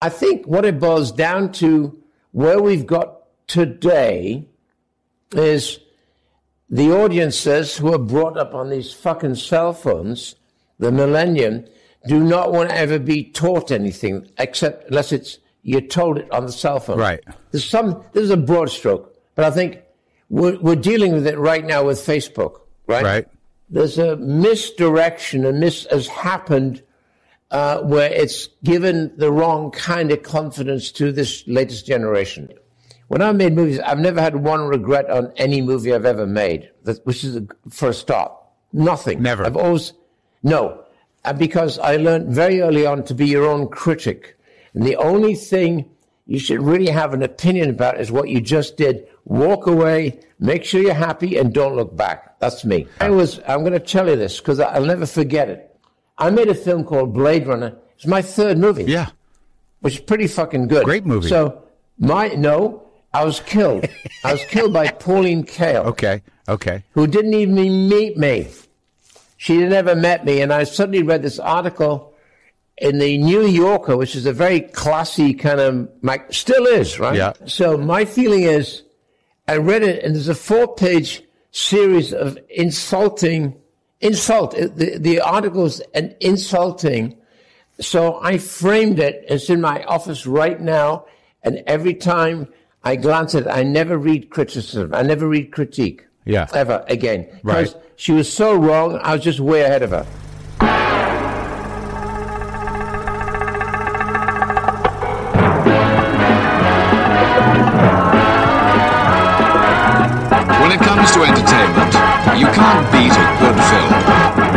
I think what it boils down to, where we've got today, is the audiences who are brought up on these fucking cell phones, the millennium, do not want to ever be taught anything except unless it's you're told it on the cell phone. Right. There's some. This is a broad stroke, but I think we're, we're dealing with it right now with Facebook. Right. Right. There's a misdirection, and mis has happened uh, where it's given the wrong kind of confidence to this latest generation. When I made movies, I've never had one regret on any movie I've ever made, which is a, for a start. Nothing. Never. I've always, no. Because I learned very early on to be your own critic. And the only thing you should really have an opinion about is what you just did. Walk away, make sure you're happy, and don't look back. That's me. I was, I'm going to tell you this because I'll never forget it. I made a film called Blade Runner. It's my third movie. Yeah. Which is pretty fucking good. Great movie. So, my, no, I was killed. I was killed by Pauline Kael Okay. Okay. who didn't even meet me. She never met me, and I suddenly read this article in the New Yorker, which is a very classy kind of, mag- still is, right? Yeah. So my feeling is, I read it, and there's a four-page series of insulting, insult. Uh, the, the article is an insulting. So I framed it. It's in my office right now, and every time I glance at it, I never read criticism. I never read critique. Yeah. Ever again. Right. She was so wrong, I was just way ahead of her. When it comes to entertainment, you can't beat a good film.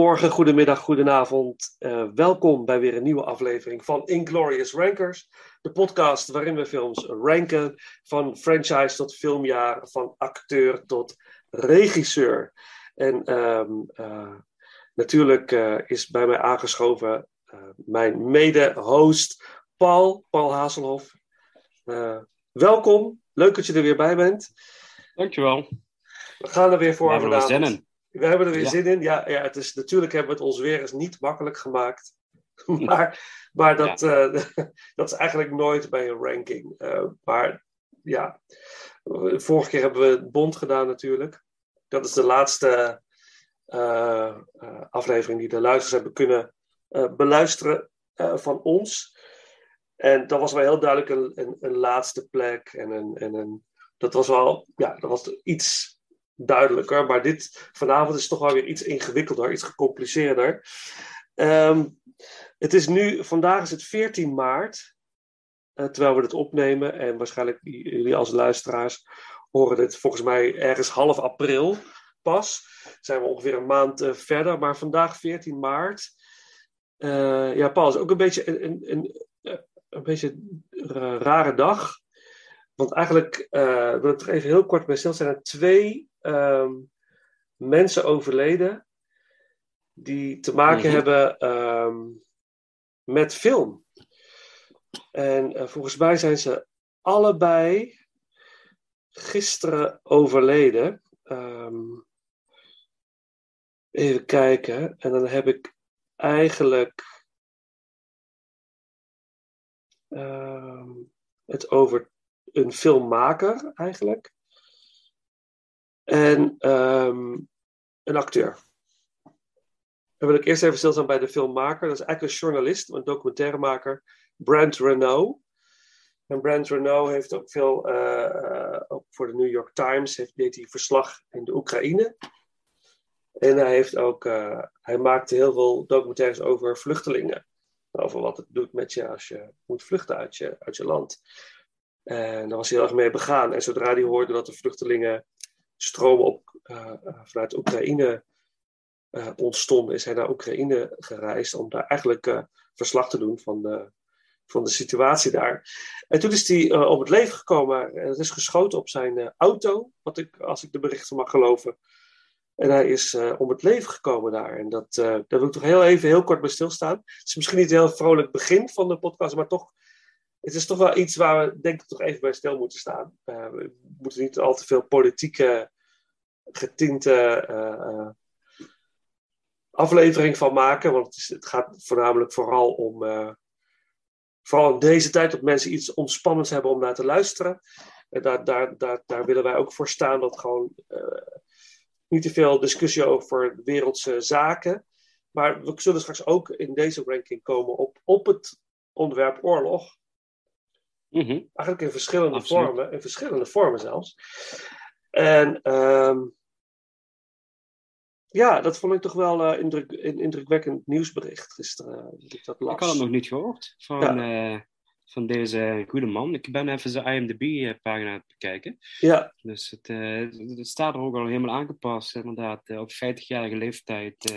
Goedemorgen, goedemiddag, goedenavond. Eh, welkom bij weer een nieuwe aflevering van Inglorious Rankers. De podcast waarin we films ranken. Van franchise tot filmjaar, van acteur tot regisseur. En ehm, eh, natuurlijk eh, is bij mij aangeschoven mijn mede-host Paul, Paul Hazelhoff. Welkom, leuk dat je er weer bij bent. Dankjewel. We gaan er weer voor We We hebben er weer Ja. zin in. Ja, ja het is, natuurlijk hebben we het ons weer eens niet makkelijk gemaakt. maar maar dat, eh, dat is eigenlijk nooit bij een ranking. Eh, maar ja, vorige keer hebben we het bond gedaan natuurlijk. Dat is de laatste eh, aflevering die de luisteraars hebben kunnen beluisteren van ons. En dat was wel heel duidelijk een, een, een laatste plek. En een, en een, dat was wel, ja, dat was iets duidelijker. Maar dit vanavond is toch wel weer iets ingewikkelder, iets gecompliceerder. Ehm, het is nu, vandaag is het 14 maart, eh, terwijl we dit opnemen. En waarschijnlijk jullie als luisteraars horen dit volgens mij ergens half april pas. Zijn we ongeveer een maand eh, verder. Maar vandaag 14 maart. eh, ja, Paul, is ook een beetje een, een, een, een beetje rare dag. Want eigenlijk, wil ik er even heel kort bij stil zijn er twee ehm, mensen overleden die te maken Mhm. hebben ehm, met film. En eh, volgens mij zijn ze allebei gisteren overleden. Ehm, even kijken. En dan heb ik eigenlijk het over een filmmaker eigenlijk. En ehm, een acteur. Dan wil ik eerst even stilstaan bij de filmmaker. Dat is eigenlijk een journalist, een documentairemaker, Brent Renault. En Brent Renault heeft ook veel, eh, eh, ook voor de New York Times, heeft, deed hij verslag in de Oekraïne. En hij, heeft ook, eh, hij maakte heel veel documentaires over vluchtelingen. Over wat het doet met je als je moet vluchten uit je, uit je land. En daar was hij heel erg mee begaan. En zodra hij hoorde dat de vluchtelingen stromen op, eh, eh, vanuit Oekraïne eh, ontstonden, is hij naar Oekraïne gereisd om daar eigenlijk verslag te doen van de, van de situatie daar. En toen is hij op het leven gekomen. En het is geschoten op zijn auto, wat ik, als ik de berichten mag geloven. En hij is om het leven gekomen daar. En dat, daar wil ik toch heel even heel kort bij stilstaan. Het is misschien niet een heel vrolijk begin van de podcast, maar toch, het is toch wel iets waar we denk ik toch even bij stil moeten staan. Eh, we moeten niet al te veel politieke getinte eh, aflevering van maken. Want het, is, het gaat voornamelijk vooral om, vooral in deze tijd, dat mensen iets ontspannends hebben om naar te luisteren. En daar, daar, daar, daar willen wij ook voor staan dat gewoon niet te veel discussie over wereldse zaken. Maar we zullen straks ook in deze ranking komen op, op het onderwerp oorlog. Mhm. Eigenlijk in verschillende Absoluut. vormen, in verschillende vormen zelfs. En ehm, ja, dat vond ik toch wel eh, indruk, een indrukwekkend nieuwsbericht gisteren. eh, ik dat las. Ik had het nog niet gehoord van, eh, van deze goede man. Ik ben even zijn IMDb-pagina aan het bekijken. Ja, Dus het, het staat er ook al helemaal aangepast. Inderdaad, op 50-jarige leeftijd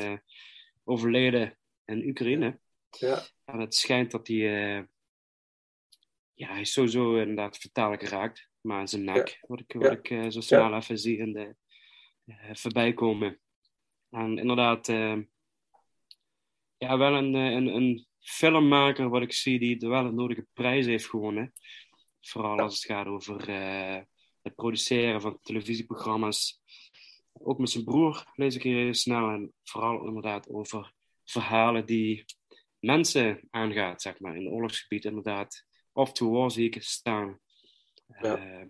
overleden in Oekraïne. ja, En het schijnt dat hij... ja, hij is sowieso inderdaad vertalig geraakt. Maar zijn nek, wat ik, wat ik eh, zo snel even zie in de, eh, voorbij komen. En inderdaad, eh, ja, wel een, een, een filmmaker wat ik zie die er wel een nodige prijs heeft gewonnen. Vooral als het gaat over het produceren van televisieprogramma's. Ook met zijn broer lees ik hier heel snel. En vooral inderdaad over verhalen die mensen aangaat, zeg maar. In het oorlogsgebied inderdaad. Off to war zie ik staan. Ja. Eh,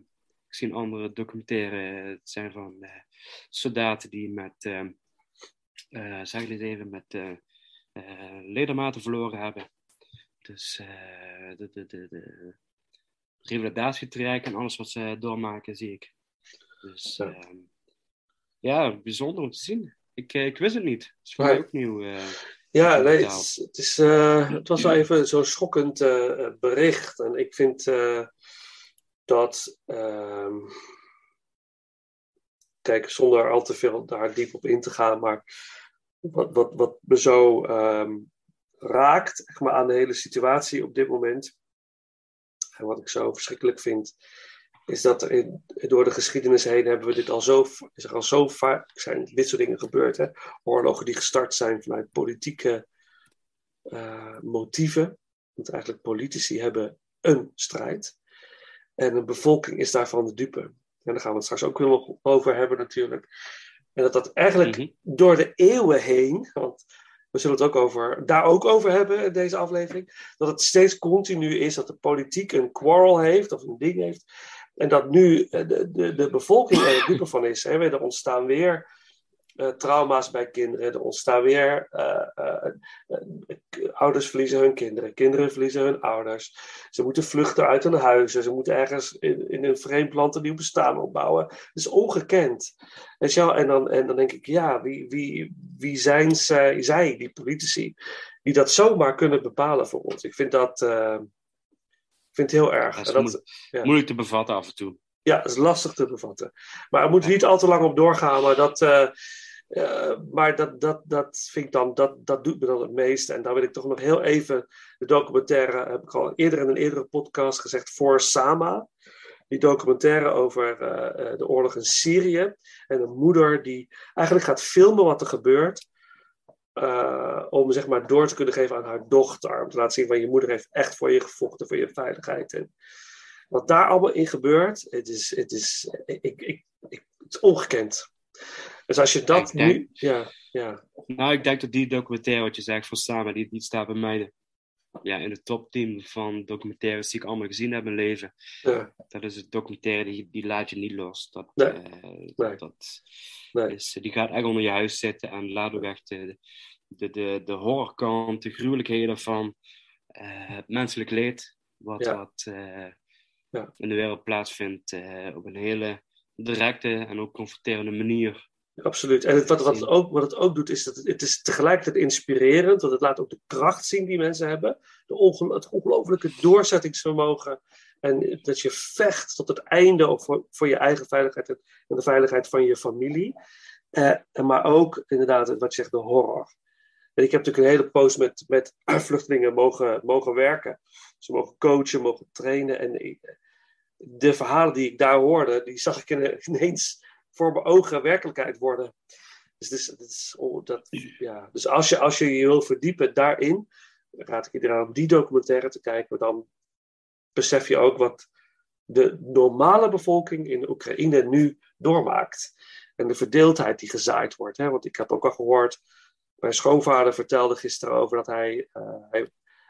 ik zie een andere documentaire. Het zijn van eh, soldaten die met, eh, eh, zeg ik dit even, met eh, eh, ledematen verloren hebben. Dus eh, de, de, de, de revalidatietraject en alles wat ze doormaken, zie ik. Dus Ja. ja, ja bijzonder om te zien. Ik, eh, ik wist het niet. Het is voor mij ook nieuw. Ja nee, het, totaal. is, het, is, eh, het was wel even zo'n schokkend eh, bericht. En ik vind eh, dat. ehm, kijk, zonder al te veel daar diep op in te gaan, maar wat, wat, wat me zo ehm, raakt zeg maar, aan de hele situatie op dit moment. En wat ik zo verschrikkelijk vind, is dat er in, door de geschiedenis heen hebben we dit al zo, is er al zo vaak zijn dit soort dingen gebeurd. Hè? Oorlogen die gestart zijn vanuit politieke eh, motieven. Want eigenlijk politici hebben een strijd. En een bevolking is daarvan de dupe. En daar gaan we het straks ook weer nog over hebben natuurlijk. En dat dat eigenlijk Mhm. door de eeuwen heen, want we zullen het ook over, daar ook over hebben in deze aflevering, dat het steeds continu is dat de politiek een quarrel heeft of een ding heeft. En dat nu eh, de, de, de bevolking er het van is. Er ontstaan weer eh, trauma's bij kinderen. Er ontstaan weer eh, ouders verliezen hun kinderen. Kinderen verliezen hun ouders. Ze moeten vluchten uit hun huizen. Ze moeten ergens in, in een vreemd land een nieuw bestaan opbouwen. Dat is ongekend. Je wel? En, dan, en dan denk ik, ja, wie, wie, wie zijn zij, die politici, die dat zomaar kunnen bepalen voor ons? Ik vind dat, ik vind het heel erg. Dat is En dat- moe- ja. moeilijk te bevatten af en toe. ja, dat is lastig te bevatten. Maar er moet niet al te lang op doorgaan. Maar dat, eh, eh, maar dat, dat, dat vind ik dan, dat, dat doet me dan het meeste. En daar wil ik toch nog heel even de documentaire, heb ik al eerder in een eerdere podcast gezegd, voor Sama. Die documentaire over eh, de oorlog in Syrië. En een moeder die eigenlijk gaat filmen wat er gebeurt. Eh, om zeg maar door te kunnen geven aan haar dochter. Om te laten zien van je moeder heeft echt voor je gevochten, voor je veiligheid. En wat daar allemaal in gebeurt, het is, het is, ik, ik, ik, het is ongekend. Dus als je dat denk- nu. Ja, ja, Nou, ik denk dat die documentaire, wat je zegt, van Samen, die, die staat bij mij ja, in het top 10 van documentaires die ik allemaal gezien heb in mijn leven. ja, Dat is een documentaire, die, die laat je niet los. Dat, Nee. eh, Nee. dat Nee. is, die gaat echt onder je huis zitten en laat ook echt de, de, de, de horrorkant, de gruwelijkheden van eh, het menselijk leed, wat, Ja. wat eh, Ja. in de wereld plaatsvindt, eh, op een hele directe en ook confronterende manier. Absoluut. En het, wat, wat, het ook, wat het ook doet, is dat het, het is tegelijkertijd inspirerend, want het laat ook de kracht zien die mensen hebben. De onge- het ongelooflijke doorzettingsvermogen. En dat je vecht tot het einde ook voor, voor je eigen veiligheid en de veiligheid van je familie. Eh, en maar ook inderdaad, wat je zegt, de horror. En ik heb natuurlijk een hele post met, met vluchtelingen mogen, mogen werken. Ze mogen coachen, mogen trainen. En de verhalen die ik daar hoorde, die zag ik ine- ineens voor mijn ogen werkelijkheid worden. Dus, oh, dat, ja. dus als, je, als je je wil verdiepen daarin, raad ik iedereen om die documentaire te kijken. Dan besef je ook wat de normale bevolking in Oekraïne nu doormaakt. En de verdeeldheid die gezaaid wordt. Hè? Want ik heb ook al gehoord, mijn schoonvader vertelde gisteren over dat hij, eh,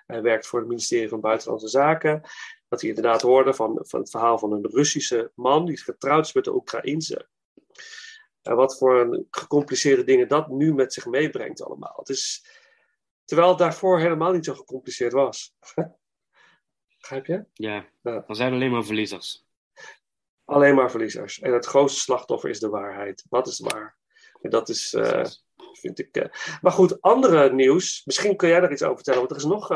hij, werkt voor het ministerie van Buitenlandse Zaken. Dat hij inderdaad hoorde van, van het verhaal van een Russische man die getrouwd is met een Oekraïense. En wat voor een gecompliceerde dingen dat nu met zich meebrengt allemaal. Het is, terwijl het daarvoor helemaal niet zo gecompliceerd was. Begrijp je? Ja, Ja. er zijn alleen maar verliezers. Alleen maar verliezers. En het grootste slachtoffer is de waarheid. Wat is waar? En dat is, eh, vind ik. eh, Maar goed, andere nieuws. Misschien kun jij daar iets over vertellen. Want er is nog.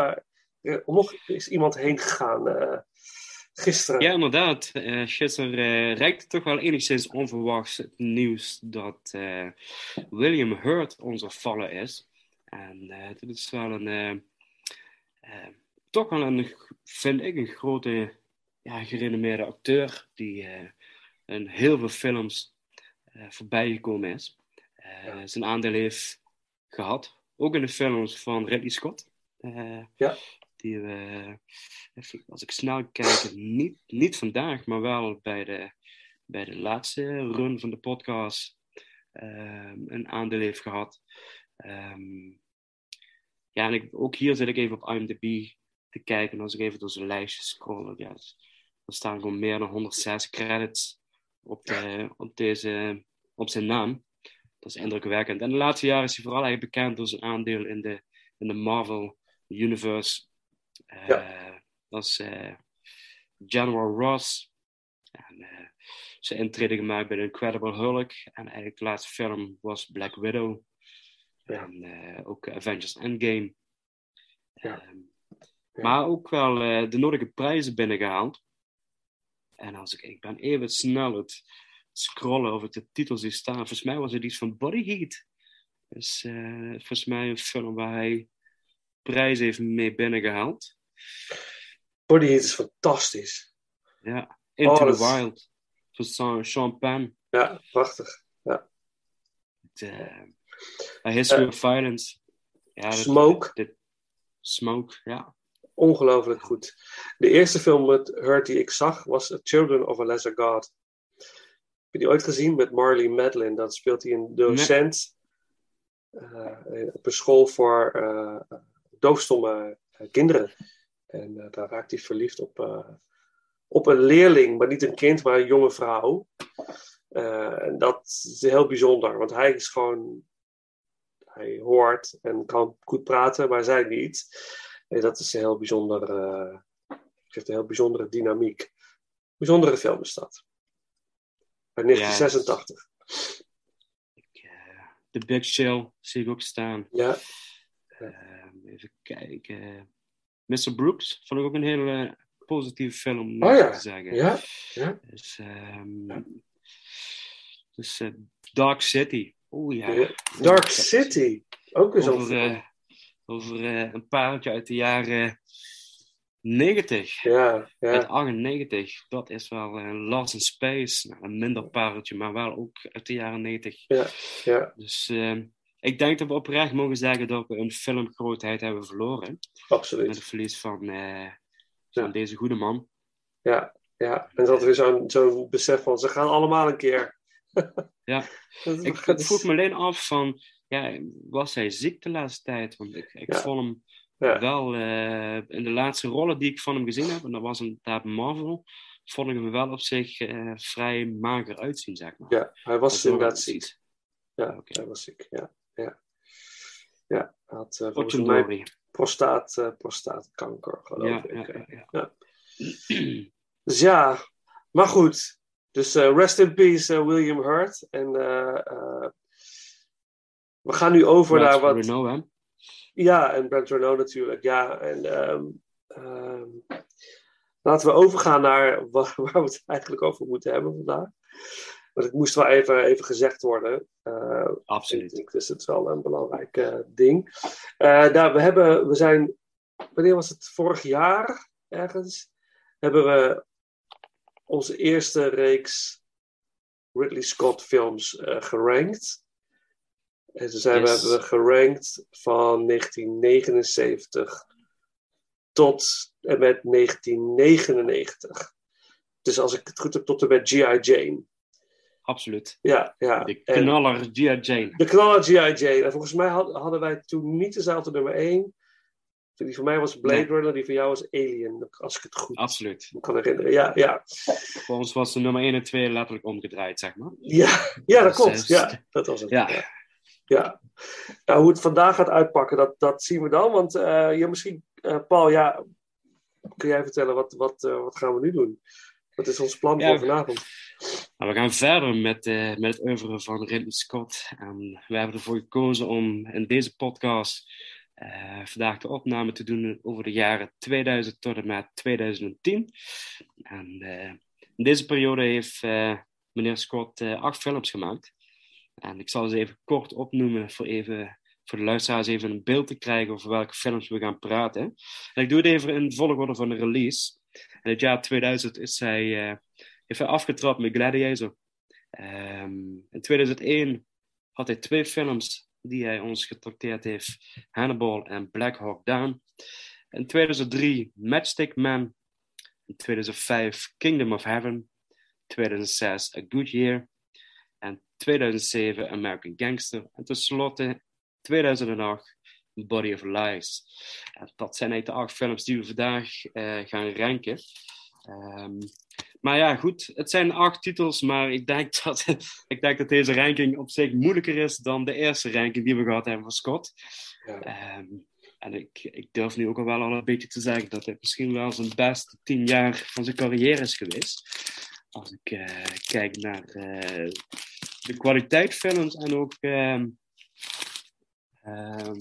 er nog is iemand heen gegaan gisteren. Ja, inderdaad. Eh gisteren eh reikte toch wel enigszins onverwachts het nieuws dat eh, William Hurt onze vallen is. En dit is wel een, toch wel een, vind ik, een grote, ja, gerenommeerde acteur die in heel veel films voorbij gekomen is. Ja. Zijn aandeel heeft gehad, ook in de films van Ridley Scott. Ja. Die we, even, als ik snel kijk, niet, niet vandaag, maar wel bij de, bij de laatste run van de podcast ehm, een aandeel heeft gehad. Ehm, ja, en ik, ook hier zit ik even op IMDb te kijken. En als ik even door zijn lijstje scroll, ja, dus, er staan gewoon meer dan 106 credits op, de, op, deze, op zijn naam. Dat is indrukwekkend. En de laatste jaren is hij vooral eigenlijk bekend door zijn aandeel in de, in de Marvel Universe. Eh, Ja. Dat is eh, General Ross. En, eh, zijn intrede gemaakt bij Incredible Hulk. En eigenlijk de laatste film was Black Widow. Ja. En eh, ook Avengers Endgame. Ja. Ehm, Ja. Maar ook wel eh, de nodige prijzen binnengehaald. En als ik, ik ben even snel het scrollen of ik de titels zie staan. Volgens mij was het iets van Body Heat. Dus eh, volgens mij een film waar hij prijzen heeft mee binnengehaald. Body Heat is fantastisch. Ja. Into Oh, the is- Wild. Van Sean- Penn. Ja, prachtig. Het, eh, A History Eh, of Violence. Ja, Smoke. dit- Smoke, ja. Ongelooflijk goed. De eerste film met Hurt die ik zag was Children of a Lesser God. Heb je die ooit gezien met Marley Madeline? Dan speelt hij een docent eh, op een school voor eh, doofstomme eh, kinderen. En eh, daar raakt hij verliefd op, eh, op een leerling, maar niet een kind, maar een jonge vrouw. En dat is heel bijzonder, want hij is gewoon. Hij hoort en kan goed praten, maar zij niet. En dat is een heel bijzonder. eh, geeft een heel bijzondere dynamiek. Bijzondere film is dat. Uit 1986. Ik, eh, The Big Chill zie ik ook staan. Ja, even kijken. Mr. Brooks vond ik ook een hele positieve film, om Oh ja, te zeggen. ja, ja. Dus, ehm, dus eh, Dark City. Oeh ja. Dark City. Ook zo'n Over, eh, over eh, een pareltje uit de jaren 90. Ja, Uit ja, 98. Dat is wel een Lost in Space. Nou, een minder pareltje, maar wel ook uit de jaren 90. ja, ja, Dus ehm, ik denk dat we oprecht mogen zeggen dat we een filmgrootheid hebben verloren. Met absoluut. het verlies van, eh, van Ja. deze goede man. Ja, ja. En dat weer zo'n zo'n besef van ze gaan allemaal een keer. Ja. Dat- Ik, ik vroeg me alleen af van, ja, was hij ziek de laatste tijd? Want ik, ik Ja. vond hem Ja. wel eh, in de laatste rollen die ik van hem gezien heb, en dat was inderdaad Marvel, vond ik hem wel op zich eh, vrij mager uitzien, zeg maar. Ja, hij was inderdaad ziek. Ja, hij was ziek. Ja, ja. Ja, had eh, volgens mij prostaat, eh, prostaatkanker, geloof Ja, ik. ja, hè. ja, Ja. ja. Dus ja, maar goed. Dus eh, rest in peace, eh, William Hurt. En eh, eh, we gaan nu over Brad naar wat. Renault, hè? Ja, en Brent Renault natuurlijk. Ja, en ehm, laten we overgaan naar wa- waar we het eigenlijk over moeten hebben vandaag. Want het moest wel even, even gezegd worden. Eh, Absoluut. ik, dus het is wel een belangrijk eh, ding. Nou, we, hebben, we zijn, wanneer was het? Vorig jaar ergens hebben we onze eerste reeks Ridley Scott films gerankt. En toen zijn we, hebben we gerankt van 1979 tot en met 1999. Dus als ik het goed heb, tot en met G.I. Jane. Absoluut. Ja, ja. De knaller G.I. Jane. de knaller G.I. Jane. En volgens mij had- hadden wij toen niet dezelfde nummer 1. Die van mij was Blade Nee. Runner, die van jou was Alien. Als ik het goed Absoluut. kan herinneren. Ja, ja. Voor ons was de nummer 1 en 2 letterlijk omgedraaid, zeg maar. ja, ja dat klopt. Ja, dat was het. Ja. Ja. ja. Nou, hoe het vandaag gaat uitpakken, dat, dat zien we dan. Want ja, misschien, eh, Paul, ja, kun jij vertellen wat, wat, eh, wat gaan we nu doen? Wat is ons plan Ja. voor vanavond? Nou, we gaan verder met, eh, met het oeuvre van Ridley Scott. En we hebben ervoor gekozen om in deze podcast eh, vandaag de opname te doen over de jaren 2000 tot en met 2010. En eh, in deze periode heeft meneer Scott acht films gemaakt. En ik zal ze even kort opnoemen voor, even, voor de luisteraars even een beeld te krijgen over welke films we gaan praten. En ik doe het even in volgorde van de release. In het jaar 2000 is hij, heeft hij afgetrapt met Gladiator. Ehm, in 2001 had hij twee films die hij ons getrakteerd heeft: Hannibal en Black Hawk Down. In 2003 Matchstick Man. In 2005 Kingdom of Heaven. 2006 A Good Year. En 2007 American Gangster. En tenslotte 2008 Body of Lies. Dat zijn eigenlijk de acht films die we vandaag eh, gaan ranken. Ehm, maar ja, goed, het zijn acht titels, maar ik denk, dat, ik denk dat deze ranking op zich moeilijker is dan de eerste ranking die we gehad hebben van Scott. Ja. Ehm, en ik, ik durf nu ook al wel al een beetje te zeggen dat het misschien wel zijn beste tien jaar van zijn carrière is geweest. Als ik eh, kijk naar eh, de kwaliteit films en ook ehm, ehm,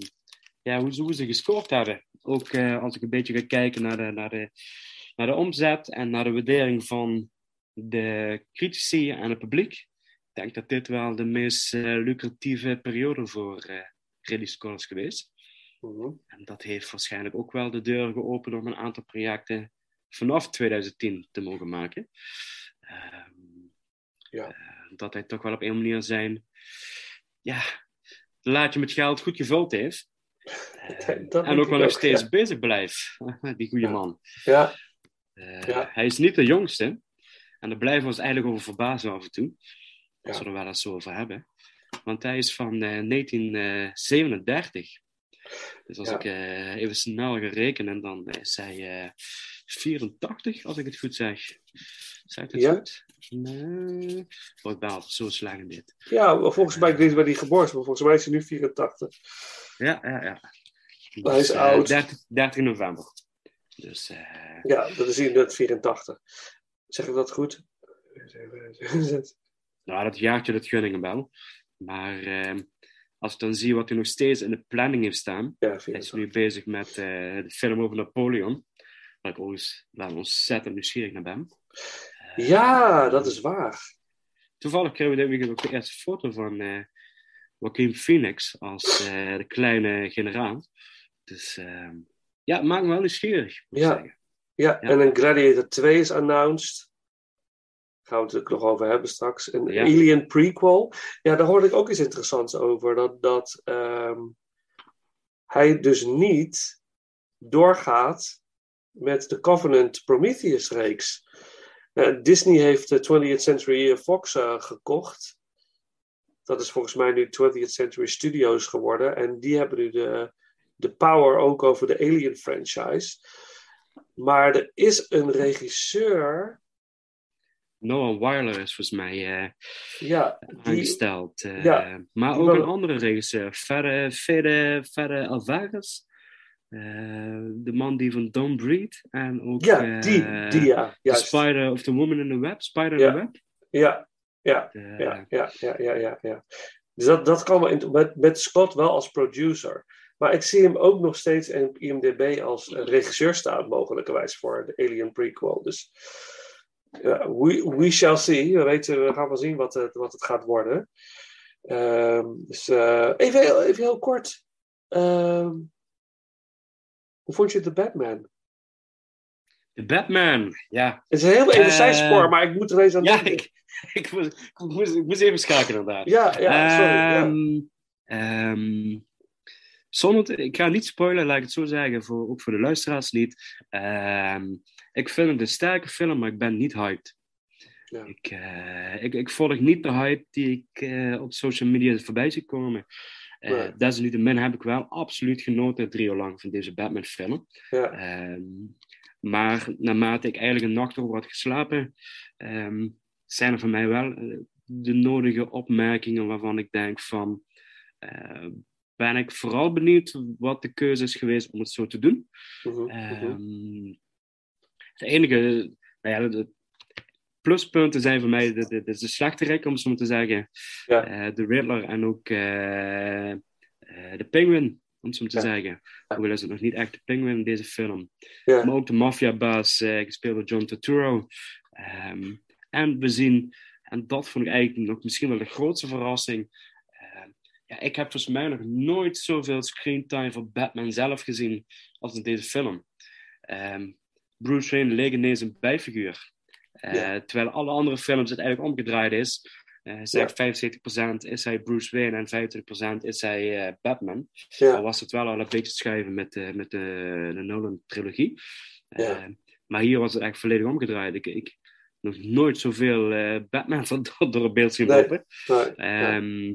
ja, hoe, ze- hoe ze gescoord hebben. Ook eh, als ik een beetje ga kijken naar de, naar, de, naar de omzet en naar de waardering van de critici en het publiek. Ik denk dat dit wel de meest eh, lucratieve periode voor eh Ridley Scott is geweest. Mhm. En dat heeft waarschijnlijk ook wel de deur geopend om een aantal projecten vanaf 2010 te mogen maken. Ehm, Ja. eh, dat hij toch wel op een manier zijn ja, laadje met geld goed gevuld heeft. Dat- dat en ook wel nog steeds ja. bezig blijft, die goede Ja. man. Ja, Eh, Ja. Hij is niet de jongste. En daar blijven we ons eigenlijk over verbazen af en toe. Als Ja. we er wel eens zo over hebben. Want hij is van eh, 1937. Dus als Ja. ik eh, even snel ga rekenen, dan is hij eh 84, als ik het goed zeg. Zeg ik het Ja. goed? Nee. Oh, ik ben altijd zo slecht in dit. ja volgens mij, ik weet niet waar die geboren is, maar volgens mij is hij nu 84. Ja, ja, ja. Hij is Dus, eh, oud. 30, 30 november. Dus eh, Ja, dat is net 84. Zeg ik dat goed? Nou, dat jaartje, dat gun ik hem wel. Maar ehm, als ik dan zie wat hij nog steeds in de planning heeft staan. Ja, Hij is 84. nu bezig met eh, de film over Napoleon. Waar ik overigens wel ontzettend nieuwsgierig naar ben. Ja, dat is waar. Toevallig kregen we dit weekend ook de eerste foto van eh Joaquin Phoenix als eh, de kleine generaal. Dus ehm, ja, het maakt me wel nieuwsgierig, moet Ja. zeggen. Ja, Ja. en een Gladiator 2 is announced. Gaan we het natuurlijk nog over hebben straks. Een. Alien prequel. Ja, daar hoorde ik ook iets interessants over. Dat, dat ehm, hij dus niet doorgaat met de Covenant Prometheus reeks. Eh, Disney heeft de 20th Century Fox eh, gekocht. Dat is volgens mij nu 20th Century Studios geworden. En die hebben nu de, de power ook over de Alien franchise. Maar er is een regisseur. Noah Wyler is volgens mij eh, Ja, die, aangesteld. eh, ja, maar ook wel- een andere regisseur, Fede, Fede, Fede Alvarez. Eh, de man die van Don't Breathe en ook ja, die, die ja. The. Spider of the Woman in the Web, Spider Ja. in the Web. Ja, ja, ja, ja, ja, ja, ja. Dus dat, dat wel in, met, met Scott wel als producer. Maar ik zie hem ook nog steeds in IMDb als eh, regisseur staan, mogelijkerwijs voor de Alien prequel. Dus ja, we, we shall see. We, weten, we gaan wel zien wat het, wat het gaat worden. Ehm, dus eh, even, heel, even heel kort. Ehm, hoe vond je de Batman? The Batman, ja. Het is een heel even Eh, zijspoor, maar ik moet er eens aan Ja, denken. ik, ik, moest, ik, moest, ik moest even schakelen inderdaad. Ja, ja, sorry. ja. Zonder ik ga niet spoilen, laat ik het zo zeggen, voor, ook voor de luisteraars niet. Ehm, ik vind het een sterke film, maar ik ben niet hyped. Ja. Ik, eh, ik, ik volg niet de hype die ik eh, op social media voorbij zie komen. Eh Nee. Desalniettemin heb ik wel absoluut genoten drie uur lang van deze Batman-film. Ja. Ehm, maar naarmate ik eigenlijk een nacht over had geslapen, ehm, zijn er voor mij wel de nodige opmerkingen waarvan ik denk van, ben ik vooral benieuwd wat de keuze is geweest om het zo te doen. Ehm, het enige, nou ja, de, pluspunten zijn voor mij de, de, de, de slechterik, om het zo maar te zeggen. Ja. Eh, de Riddler en ook eh, eh, de Penguin. om het zo te Ja. zeggen. Hoewel is het nog niet echt de penguin in deze film. Ja. Maar ook de maffiabaas, gespeeld door John Turturro. Ehm, en we zien, en dat vond ik eigenlijk nog misschien wel de grootste verrassing. Eh, ja, ik heb volgens mij nog nooit zoveel screentime voor Batman zelf gezien als in deze film. Ehm, Bruce Wayne leek ineens een bijfiguur. Eh. Terwijl alle andere films het eigenlijk omgedraaid is. Eh, hij zegt 75% is hij Bruce Wayne en 25% is hij eh, Batman. Ja. Al was het wel al een beetje schuiven met, de met de, de Nolan-trilogie. Eh, maar hier was het echt volledig omgedraaid. Ik, ik nog nooit zoveel eh, Batman van, door het beeld zien lopen. Nee, nee. Ehm,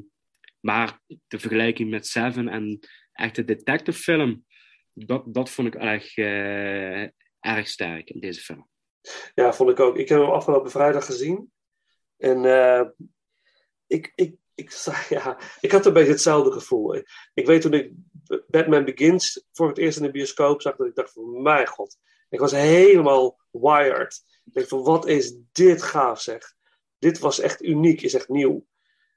Maar de vergelijking met Seven en echt de detective film, dat, dat vond ik erg, eh, erg sterk in deze film. Ja, vond ik ook. Ik heb hem afgelopen vrijdag gezien. En eh, ik, ik, ik, ja, ik had een beetje hetzelfde gevoel. Ik weet toen ik Batman Begins voor het eerst in de bioscoop zag, dat ik dacht van, mijn god. Ik was helemaal wired. Ik van, wat is dit gaaf zeg. Dit was echt uniek, is echt nieuw.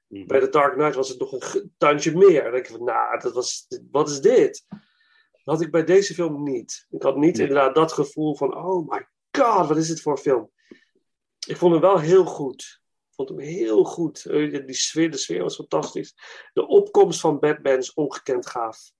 Mhm. Bij The Dark Knight was het nog een tandje meer. Dan denk ik van, nou, dat was, wat is dit? Dat had ik bij deze film niet. Ik had niet Nee. inderdaad dat gevoel van, oh my god, wat is dit voor een film? Ik vond hem wel heel goed. Ik vond hem heel goed. Eh, Die sfeer, de sfeer was fantastisch. De opkomst van Batman is ongekend gaaf.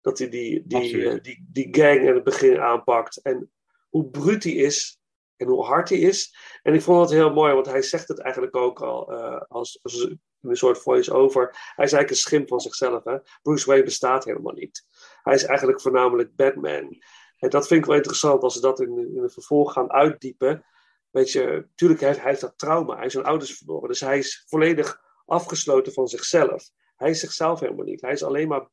Dat hij die, die, eh, die, die gang in het begin aanpakt. En hoe bruut hij is. En hoe hard hij is. En ik vond het heel mooi, want hij zegt het eigenlijk ook al eh, als, als een soort voice-over. Hij is eigenlijk een schim van zichzelf. Hè? Bruce Wayne bestaat helemaal niet. Hij is eigenlijk voornamelijk Batman. En dat vind ik wel interessant als ze dat in, in het vervolg gaan uitdiepen. Weet je, natuurlijk heeft hij heeft dat trauma. Hij is zijn ouders verloren. Dus hij is volledig afgesloten van zichzelf. Hij is zichzelf helemaal niet. Hij is alleen maar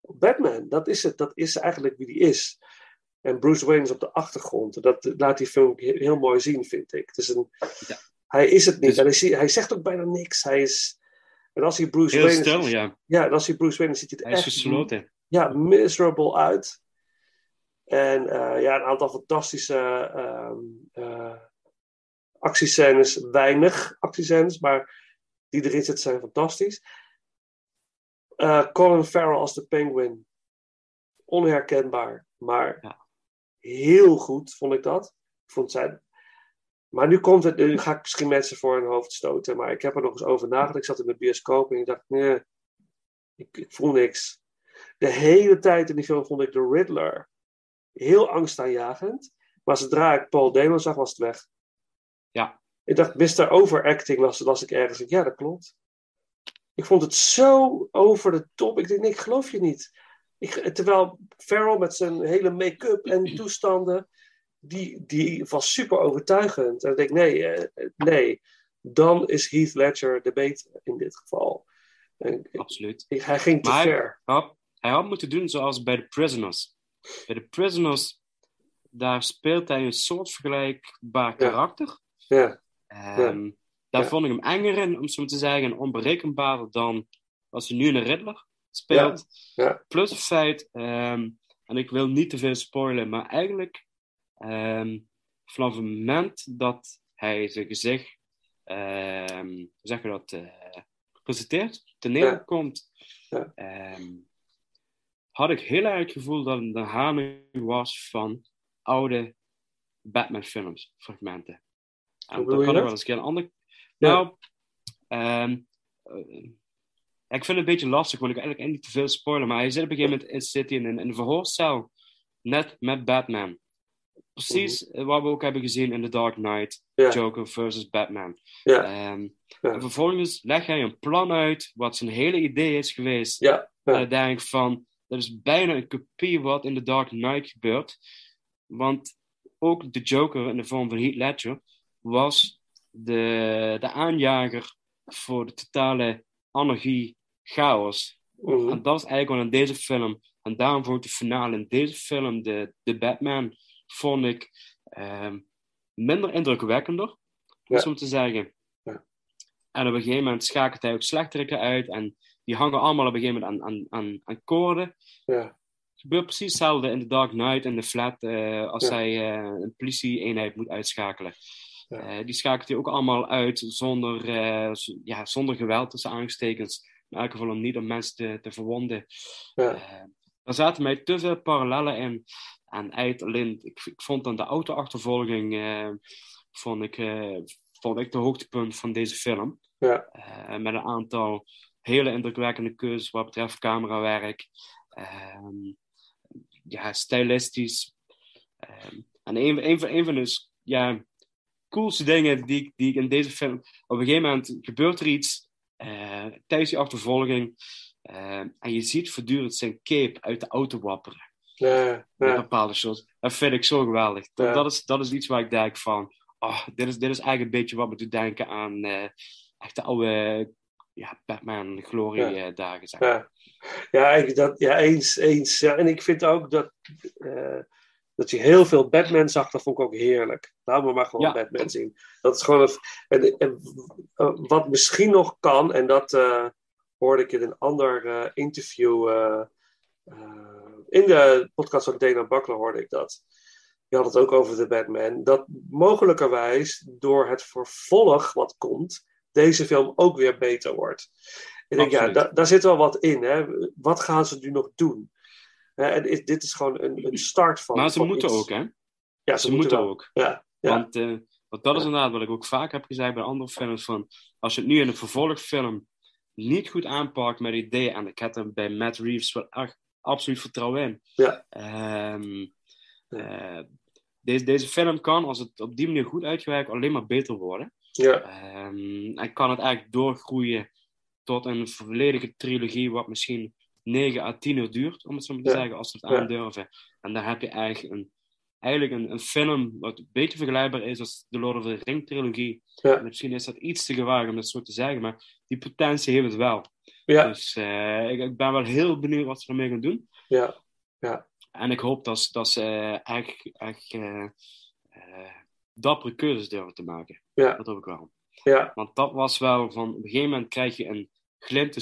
Batman. Dat is het. Dat is eigenlijk wie hij is. En Bruce Wayne is op de achtergrond. Dat laat die film he- heel mooi zien, vind ik. Het is een, Ja. Hij is het niet. Dus- En hij, zie- hij zegt ook bijna niks. Hij is... En als hij Bruce Wayne stil, is, ja. ja, en als hij Bruce Wayne is, ziet hij er Hij is echt gesloten. ja, miserable uit. En eh, ja, een aantal fantastische eh, actiescènes. Weinig actiescènes, maar die erin zitten zijn fantastisch. Eh, Colin Farrell als de Penguin. Onherkenbaar, maar Ja. heel goed vond ik dat. Ik vond zijn... Maar nu komt het, nu ga ik misschien mensen voor hun hoofd stoten, maar ik heb er nog eens over nagedacht. Ik zat in de bioscoop en ik dacht, nee, ik, ik voel niks. De hele tijd in die film vond ik de Riddler heel angstaanjagend. Maar zodra ik Paul Dano zag, was het weg. Ja. Ik dacht, Mr. Overacting las, las ik ergens. Ik, Ja, dat klopt. Ik vond het zo over de top. Ik denk, nee, ik geloof je niet. Ik, terwijl Farrell met zijn hele make-up en toestanden, die, die was super overtuigend. En ik denk, nee, eh, nee. Dan is Heath Ledger de beter in dit geval. En, Absoluut. ik- hij ging te Maar hij- ver. had, hij had moeten doen zoals bij The Prisoners. Bij The Prisoners, daar speelt hij een soort vergelijkbaar karakter. Ja, Ehm, Daar Ja. vond ik hem enger in, om zo te zeggen, en onberekenbaarder dan als hij nu in een Riddler speelt. Ja. Plus het feit, ehm, en ik wil niet te veel spoilen, maar eigenlijk ehm, vanaf het moment dat hij zijn gezicht, hoe zeg je dat, eh, presenteert, toneel Ja. komt, Ja. ehm, had ik heel erg het gevoel dat het een herhaling was van oude Batman-films, fragmenten. En dat kan ik wel eens een keer een ander. Nou, ehm, eh, ik vind het een beetje lastig, want ik wil eigenlijk niet te veel spoilen. Maar hij zit op een gegeven moment in, zit hij in, een- in een verhoorcel, net met Batman. Precies wat we ook hebben gezien in The Dark Knight. Joker versus Batman. Ehm. En vervolgens legt hij een plan uit, wat zijn hele idee is geweest. Ja, ja. En ik denk van, dat is bijna een kopie wat in The Dark Knight gebeurt. Want ook de Joker in de vorm van Heath Ledger was de, de aanjager voor de totale anarchie, chaos. Mhm. En dat is eigenlijk wel in deze film. En daarom vond ik de finale in deze film, de, de Batman, vond ik ehm, minder indrukwekkender, om zo te zeggen. Ja. En op een gegeven moment schakelt hij ook slechteriken uit. En die hangen allemaal op een gegeven moment aan, aan, aan, aan koorden. ja. Het gebeurt precies hetzelfde in The Dark Knight en The Flat eh, als Ja. hij eh, een politie-eenheid moet uitschakelen. Ja. Eh, die schakelt hij ook allemaal uit zonder, ja, zonder geweld tussen aanstekens. In elk geval om niet om mensen te, te verwonden. Ja. Er zaten mij te veel parallellen in. En alleen, ik, ik vond dan de auto-achtervolging, eh, vond, ik, eh, vond ik de hoogtepunt van deze film. Ja. Eh, met een aantal hele indrukwekkende keuzes wat betreft camerawerk. Ehm, ja, stylistisch. Ehm, en een, een, van, een van de ja, coolste dingen die, ik- die ik in deze film... Op een gegeven moment gebeurt er iets tijdens die achtervolging. eh, en je ziet voortdurend zijn cape uit de auto wapperen. Ja, Met ja, bepaalde shots. Dat vind ik zo geweldig. Dat, Ja. dat, is, dat is iets waar ik denk van... Oh, dit, is, dit is eigenlijk een beetje wat me doet denken aan eh echt de oude ja, Batman glorie Ja. eh, dagen. Zeg ja. Ja, ik- dat, ja eens. eens ja. En ik vind ook dat, eh, dat je heel veel Batman zag, dat vond ik ook heerlijk. Laat me maar gewoon Ja. Batman zien. Dat is gewoon een, en, en, wat misschien nog kan, en dat eh, hoorde ik in een ander interview in de podcast van Dana Buckler hoorde ik dat. Je had het ook over de Batman. Dat mogelijkerwijs door het vervolg wat komt, deze film ook weer beter wordt. Ik denk, ja, da- daar zit wel wat in. Hè? Wat gaan ze nu nog doen? En is- dit is gewoon een, een start van. Maar ze van moeten iets. ook, hè? Ja, Ze, moeten wel. ook. Ja, ja. Want, eh, want dat is inderdaad wat ik ook vaak heb gezegd bij andere films. Van, als je het nu in een vervolgfilm niet goed aanpakt met ideeën. En ik heb er bij Matt Reeves wel echt absoluut vertrouwen in. Ja. Ehm, eh, deze, deze film kan, als het op die manier goed uitgewerkt, alleen maar beter worden. ja, Ehm, en kan het eigenlijk doorgroeien tot een volledige trilogie, wat misschien 9 à 10 uur duurt, om het zo maar te Ja. zeggen, als ze het Ja. aandurven. En dan heb je eigenlijk een, eigenlijk een, een film wat een beetje vergelijkbaar is als de Lord of the Ring trilogie. Ja. En Misschien is dat iets te gewaagd om dat zo te zeggen, maar die potentie heeft het wel. Ja, Dus eh, ik, ik ben wel heel benieuwd wat ze ermee gaan doen. ja, En ik hoop dat, ze- dat ze eh, echt, echt eh, dappere keuzes durven te maken. Ja. Dat hoop ik wel. ja, Want dat was wel van, op een gegeven moment krijg je een glimp te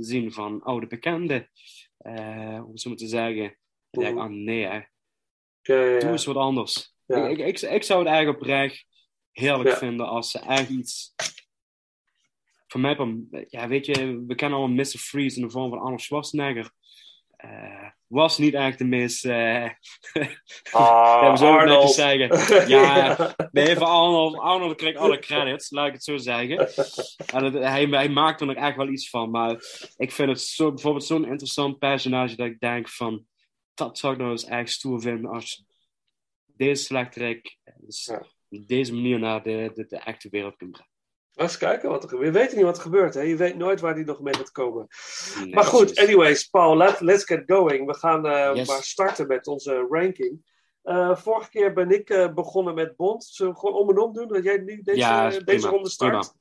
zien- van oude bekenden. Om zo maar te zeggen. En dan denk ik, Mhm. ah nee hè, ja, ja, doe ja. eens wat anders. Ja. Ik, ik, ik, zou het eigenlijk oprecht heerlijk Ja. vinden als ze echt iets... Voor mij, van- ja weet je, we kennen allemaal Mr. Freeze in de vorm van Arnold Schwarzenegger. Eh, was niet echt de meest... eh Ah, ja, we zullen netjes zeggen. Ja, Nee, voor Arnold. Arnold krijgt alle credits, laat ik het zo zeggen. En het- hij, hij maakt er nog echt wel iets van. Maar ik vind het zo, bijvoorbeeld zo'n interessant personage dat ik denk van... Dat zou ik nou eens echt stoer vinden als deze slechterik dus Ja. op deze manier naar de, de, de echte wereld kunt brengen. Eens kijken wat er gebeurt. Je weet niet wat er gebeurt. Hè? Je weet nooit waar die nog mee gaat komen. Nee, maar goed, anyways, Paul, let, let's get going. We gaan eh, Yes. maar starten met onze ranking. Eh, vorige keer ben ik eh, begonnen met Bond. Zullen we gewoon om en om doen? Dat jij nu deze, Ja, deze prima, ronde start?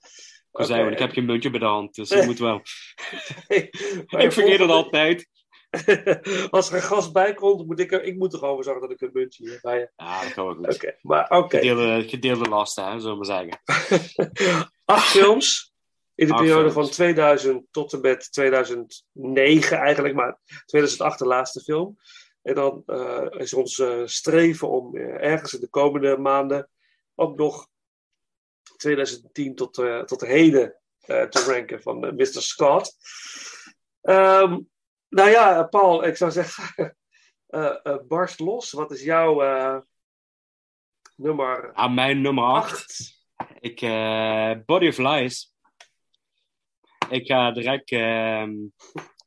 Ik zei, heb geen muntje bij de hand, dus dat moet wel. Ik vergeet volgende- altijd. Als er een gast bij komt, moet ik, er, ik moet er gewoon zorgen dat ik een muntje hier bij heb. Ja, dat kan wel goed. Oké, maar. Gedeelde, gedeelde lasten, hè, zullen we maar zeggen. Acht films in de Acht periode films. van 2000 tot en met 2009 eigenlijk, maar 2008 de laatste film. En dan eh, is ons eh, streven om eh, ergens in de komende maanden ook nog 2010 tot, tot heden te ranken van Mr. Scott. Ehm, nou ja, Paul, ik zou zeggen, barst los. Wat is jouw nummer Aan mijn nummer 8. 8? Ik, eh, Body of Lies. Ik ga direct ehm,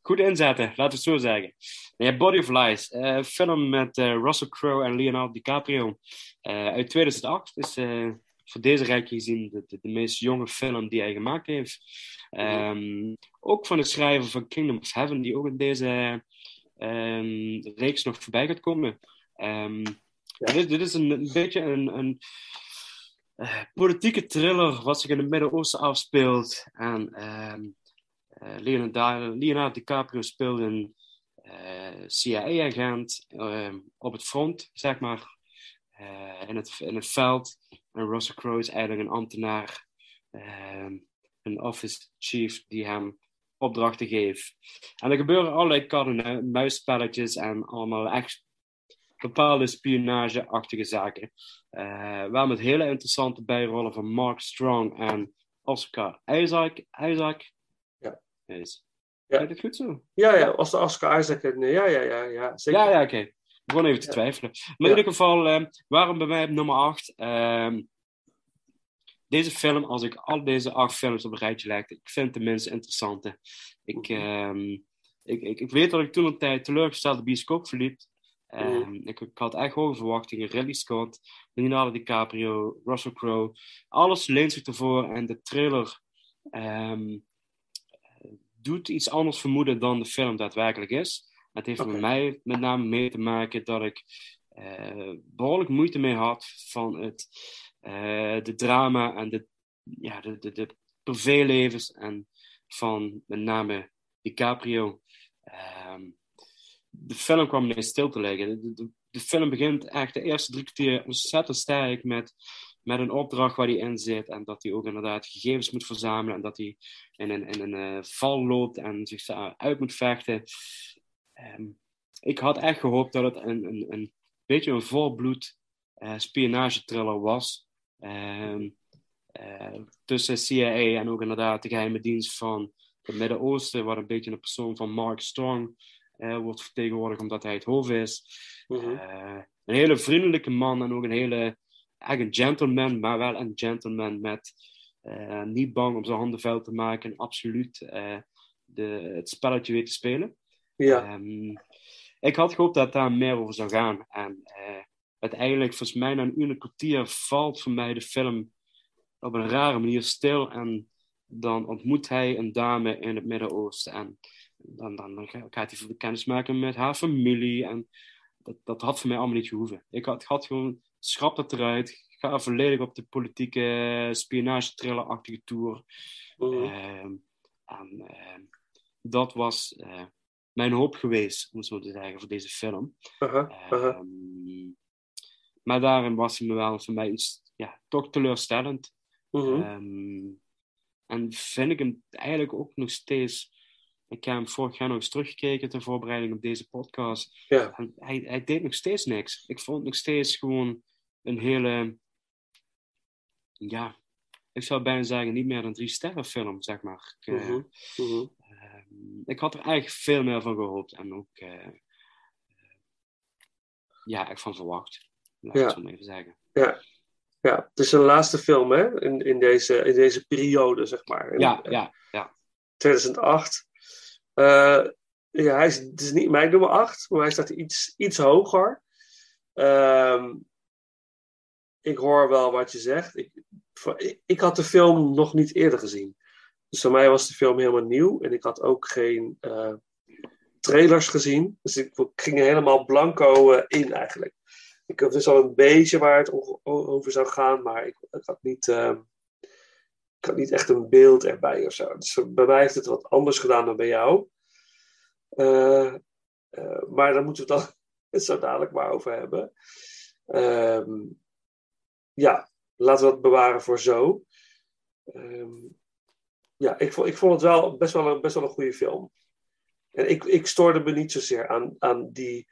goed inzetten, laten we het zo zeggen. Nee, Body of Lies. eh, film met eh, Russell Crowe en Leonardo DiCaprio. uit 2008. Is voor deze rijk gezien de, de, de meest jonge film die hij gemaakt heeft. Ehm, ook van de schrijver van Kingdom of Heaven, die ook in deze ehm, reeks nog voorbij gaat komen. Dit, dit is een, een beetje een, een politieke thriller wat zich in het Midden-Oosten afspeelt. En ehm, eh, Leonardo, Leonardo DiCaprio speelt een eh, CIA-agent ehm, op het front, zeg maar, eh, in, het, in het veld. En Russell Crowe is eigenlijk een ambtenaar, ehm, een office chief die hem opdrachten geeft. En er gebeuren allerlei kat en muisspelletjes en allemaal echt bepaalde spionage-achtige zaken. Eh, wel met hele interessante bijrollen van Mark Strong en Oscar Isaac. Isaac. Ja. Is. Ja. Is dat goed zo? Ja, ja, als de Oscar Isaac. En, ja, ja, ja, ja, zeker. Ja, ja, oké. Ik begon even te Ja. twijfelen. Maar Ja. in ieder geval, ehm, waarom bij mij op nummer 8? deze film, als ik al deze acht films op een rijtje leg, ik vind het de minst interessante. Ik, Mhm. ehm, ik, ik, ik weet dat ik toen een tijd teleurgesteld de bioscoop verliep. Ehm, Mhm. ik, ik had echt hoge verwachtingen. Ridley Scott, Leonardo DiCaprio, Russell Crowe. Alles leent zich ervoor en de trailer ehm, doet iets anders vermoeden dan de film daadwerkelijk is. Het heeft met mij met name mee te maken dat ik eh, behoorlijk moeite mee had van het eh, de drama en de, ja, de, de, de privélevens en van met name DiCaprio. Ehm, de film kwam ineens stil te liggen. De, de, de film begint echt de eerste drie kwartier ontzettend sterk met, met een opdracht waar hij in zit. En dat hij ook inderdaad gegevens moet verzamelen. En dat hij in een, in een eh, val loopt en zich uit moet vechten. Ehm, ik had echt gehoopt dat het een, een, een beetje een volbloed eh spionagetriller was. Ehm, eh, tussen CIA en ook inderdaad de geheime dienst van het Midden-Oosten, waar een beetje een persoon van Mark Strong wordt vertegenwoordigd omdat hij het hoofd is. Mhm. Eh, een hele vriendelijke man en ook een hele eigenlijk een gentleman, maar wel een gentleman met eh, niet bang om zijn handen vuil te maken en absoluut eh, de, het spelletje weet te spelen. ja. Ehm, ik had gehoopt dat daar meer over zou gaan. En eh, uiteindelijk, volgens mij, na een uur en een kwartier valt voor mij de film op een rare manier stil. En dan ontmoet hij een dame in het Midden-Oosten. En dan, dan, dan gaat hij kennis maken met haar familie. En dat, dat had voor mij allemaal niet gehoeven. Ik had, had gewoon, schrap dat eruit. Ga volledig op de politieke spionage-thriller-achtige tour. Mhm. Ehm, en ehm, dat was eh, mijn hoop geweest, om het zo te zeggen, voor deze film. Aha, aha. Ehm, maar daarin was hij me wel voor mij iets, ja, toch teleurstellend. Mhm. En vind ik hem eigenlijk ook nog steeds. Ik heb hem vorig jaar nog eens teruggekeken ter voorbereiding op deze podcast. Ja. En hij, hij deed nog steeds niks. Ik vond nog steeds gewoon een hele. Ja, ik zou bijna zeggen, niet meer dan drie sterren film, zeg maar. Ik, eh. Ehm, ik had er eigenlijk veel meer van gehoopt en ook eh, ja, echt van verwacht. Laat ik Ja. het zo maar even zeggen. Ja. ja, het is zijn laatste film hè? In, in, deze, in deze periode, zeg maar. In, Ja, eh, ja, ja. 2008. Eh, ja, hij is, het is niet mijn nummer 8, maar hij staat iets, iets hoger. Ehm, ik hoor wel wat je zegt. Ik, ik, had de film nog niet eerder gezien. Dus voor mij was de film helemaal nieuw. En ik had ook geen eh, trailers gezien. Dus ik, ging er helemaal blanco eh, in eigenlijk. Ik wist al een beetje waar het over zou gaan, maar ik, ik had niet... ehm, ik had niet echt een beeld erbij of zo. Dus bij mij heeft het wat anders gedaan dan bij jou. Eh, eh, maar daar moeten we het dan zo dadelijk maar over hebben. Ehm, ja, laten we dat bewaren voor zo. Ehm, ja, ik vond, ik vond het wel best wel een, best wel een goede film. En ik, ik stoorde me niet zozeer aan, aan die,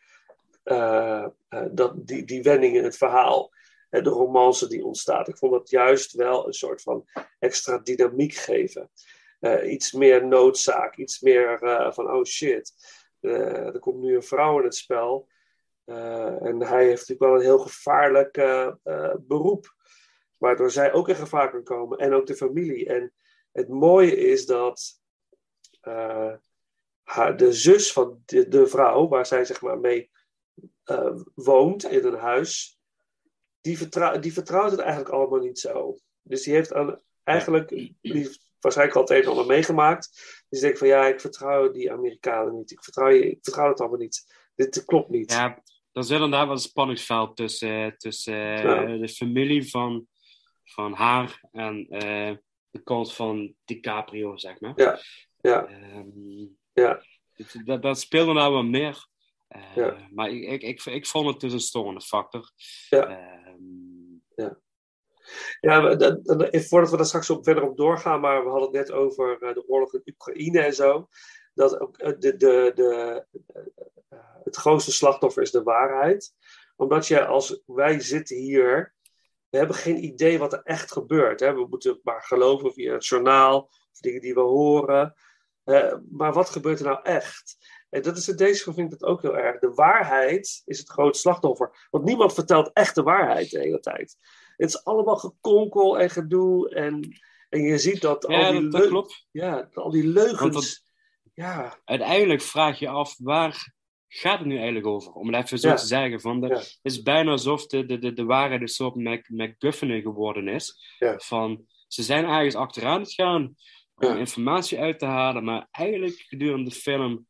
eh, dat, die, die wending in het verhaal. De romance die ontstaat. Ik vond dat juist wel een soort van extra dynamiek geven. Eh, iets meer noodzaak, iets meer eh, van oh shit, eh, er komt nu een vrouw in het spel. En hij heeft natuurlijk wel een heel gevaarlijk beroep, waardoor zij ook in gevaar kan komen en ook de familie. En het mooie is dat haar, de zus van de, de vrouw, waar zij zeg maar mee woont in een huis, die, die vertrouwt het eigenlijk allemaal niet zo. Dus die heeft aan, eigenlijk, die waarschijnlijk al het een en ander meegemaakt. Dus die denkt van ja, ik vertrouw die Amerikanen niet. Ik vertrouw, je, ik vertrouw het allemaal niet. Dit klopt niet. Ja, er zit inderdaad wel een spanningsveld tussen, tussen eh, Ja. de familie van, van haar en eh, de kant van DiCaprio, zeg maar. Ja, ja, Ehm, ja. dat, dat speelde nou wel meer. Eh, Ja. Maar ik, ik, ik, ik vond het dus een storende factor. Ja. Ja, dat- voordat we daar straks op, verder op doorgaan, maar we hadden het net over eh, de oorlog in Oekraïne en zo. Dat ook eh, de, de, de, eh, het grootste slachtoffer is de waarheid. Omdat je als wij zitten hier, we hebben geen idee wat er echt gebeurt. Hè? We moeten maar geloven via het journaal, dingen die we horen. Maar wat gebeurt er nou echt? En dat is in deze film vind ik dat ook heel erg. De waarheid is het grote slachtoffer. Want niemand vertelt echt de waarheid de hele tijd. Het is allemaal gekonkel en gedoe. En, en je ziet dat Ja, al die, dat, dat leu- klopt. Ja, al die leugens. Dat- Ja, Uiteindelijk vraag je af, waar gaat het nu eigenlijk over? Om het even zo Ja. te zeggen. Van de, Ja. Het is bijna alsof de, de, de, de waarheid een soort Mac, MacGuffin geworden is. Ja. Van, ze zijn ergens achteraan het gaan om informatie uit te halen. Maar eigenlijk gedurende de film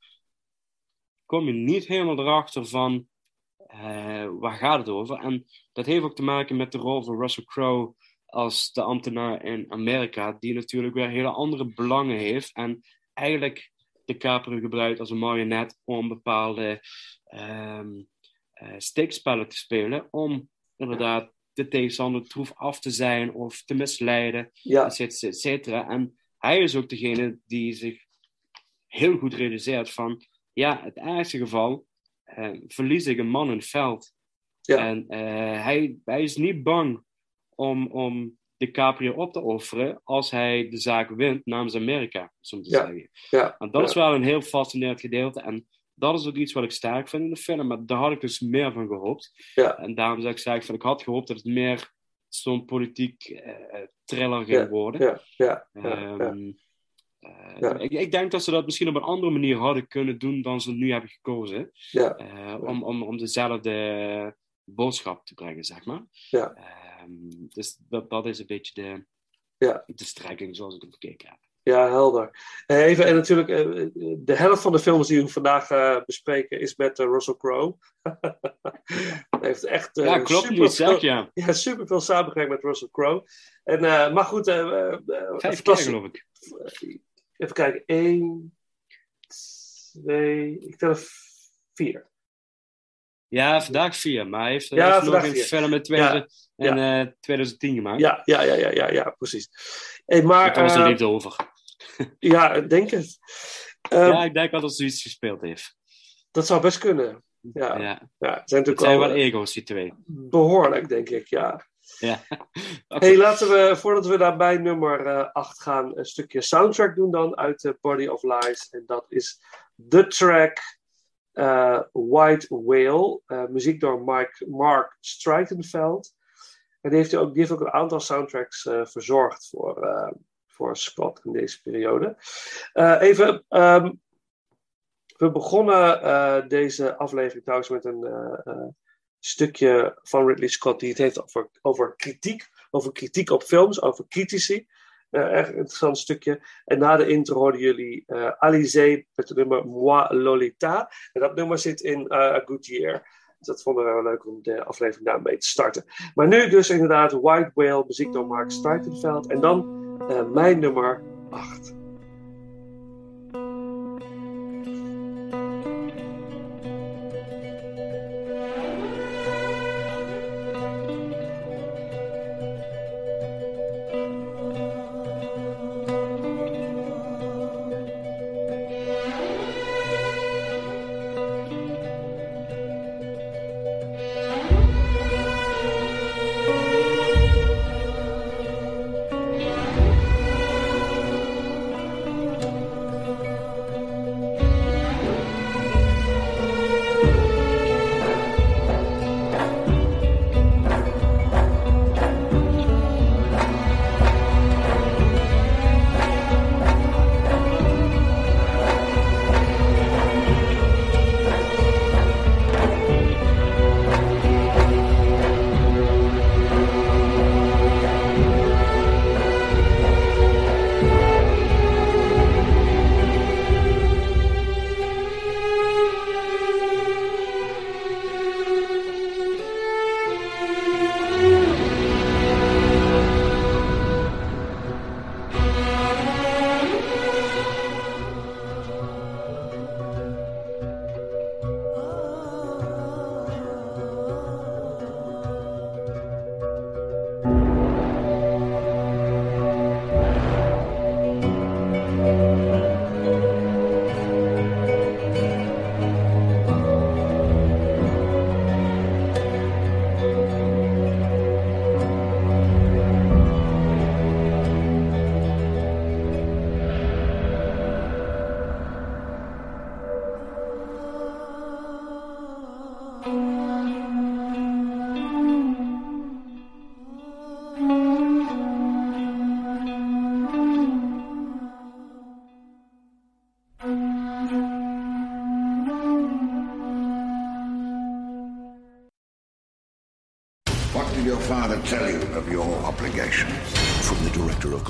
kom je niet helemaal erachter van eh, waar gaat het over. En dat heeft ook te maken met de rol van Russell Crowe als de ambtenaar in Amerika, die natuurlijk weer hele andere belangen heeft en eigenlijk DiCaprio gebruikt als een marionet om bepaalde eh, steekspellen te spelen, om inderdaad de tegenstander troef af te zijn of te misleiden, ja, et cetera. En hij is ook degene die zich heel goed realiseert van, ja, het ergste geval, eh, verlies ik een man in het veld. Ja. En eh, hij, hij is niet bang om, om DiCaprio op te offeren als hij de zaak wint namens Amerika, zo te Ja. zeggen. ja. En dat is wel een heel fascinerend gedeelte. En dat is ook iets wat ik sterk vind in de film. Maar daar had ik dus meer van gehoopt. Ja. En daarom zou ik zeggen, van, ik had gehoopt dat het meer zo'n politiek eh, thriller ging worden. Ja, ja, ja, eh, Ja. ik, ik denk dat ze dat misschien op een andere manier hadden kunnen doen dan ze nu hebben gekozen. ja. eh, om, om, om dezelfde boodschap te brengen, zeg maar. Ja. Ehm, dus dat, dat is een beetje de, Ja. de strekking zoals ik hem gekeken heb. Ja, helder. Eh, Even, en natuurlijk, de helft van de films die we vandaag bespreken is met Russell Crowe. Hij heeft echt ja, klopt super niet, zeg veel, ja. ja, super veel samengewerkt met Russell Crowe. En, maar goed, Vijf keer geloof ik. Even kijken. 1, 2, ik tel er vier. Ja, vandaag vier, maar hij heeft, Ja, hij heeft nog een film in 2000 en, eh, 2010 gemaakt. Ja, ja, ja, ja, ja, ja precies. Hey, maar, Daar was er eh, niet over. ja, ik denk het. Eh, ja, ik denk wel dat ze iets gespeeld heeft. Dat zou best kunnen. Ja, ja. Ja. het zijn Het natuurlijk zijn wel wel ego's, die twee. behoorlijk, denk ik, ja. Ja. Hey, laten we, voordat we daar bij nummer 8 gaan, een stukje soundtrack doen dan uit de Body of Lies. En dat is de track eh, White Whale, eh, muziek door Mike, Mark Streitenveld. En die heeft, ook, die ook een aantal soundtracks eh, verzorgd voor, eh, voor Scott in deze periode. Eh, even, ehm, we begonnen eh, deze aflevering trouwens met een eh, eh, stukje van Ridley Scott die het heeft over, kritiek, over kritiek op films, over critici. Eh erg interessant stukje. En na de intro hoorden jullie Alizé met het nummer Moi Lolita. En dat nummer zit in eh A Good Year. Dus dat vonden we wel leuk om de aflevering daarmee te starten. Maar nu dus inderdaad White Whale, muziek door Mark Streitenveld. En dan mijn nummer 8.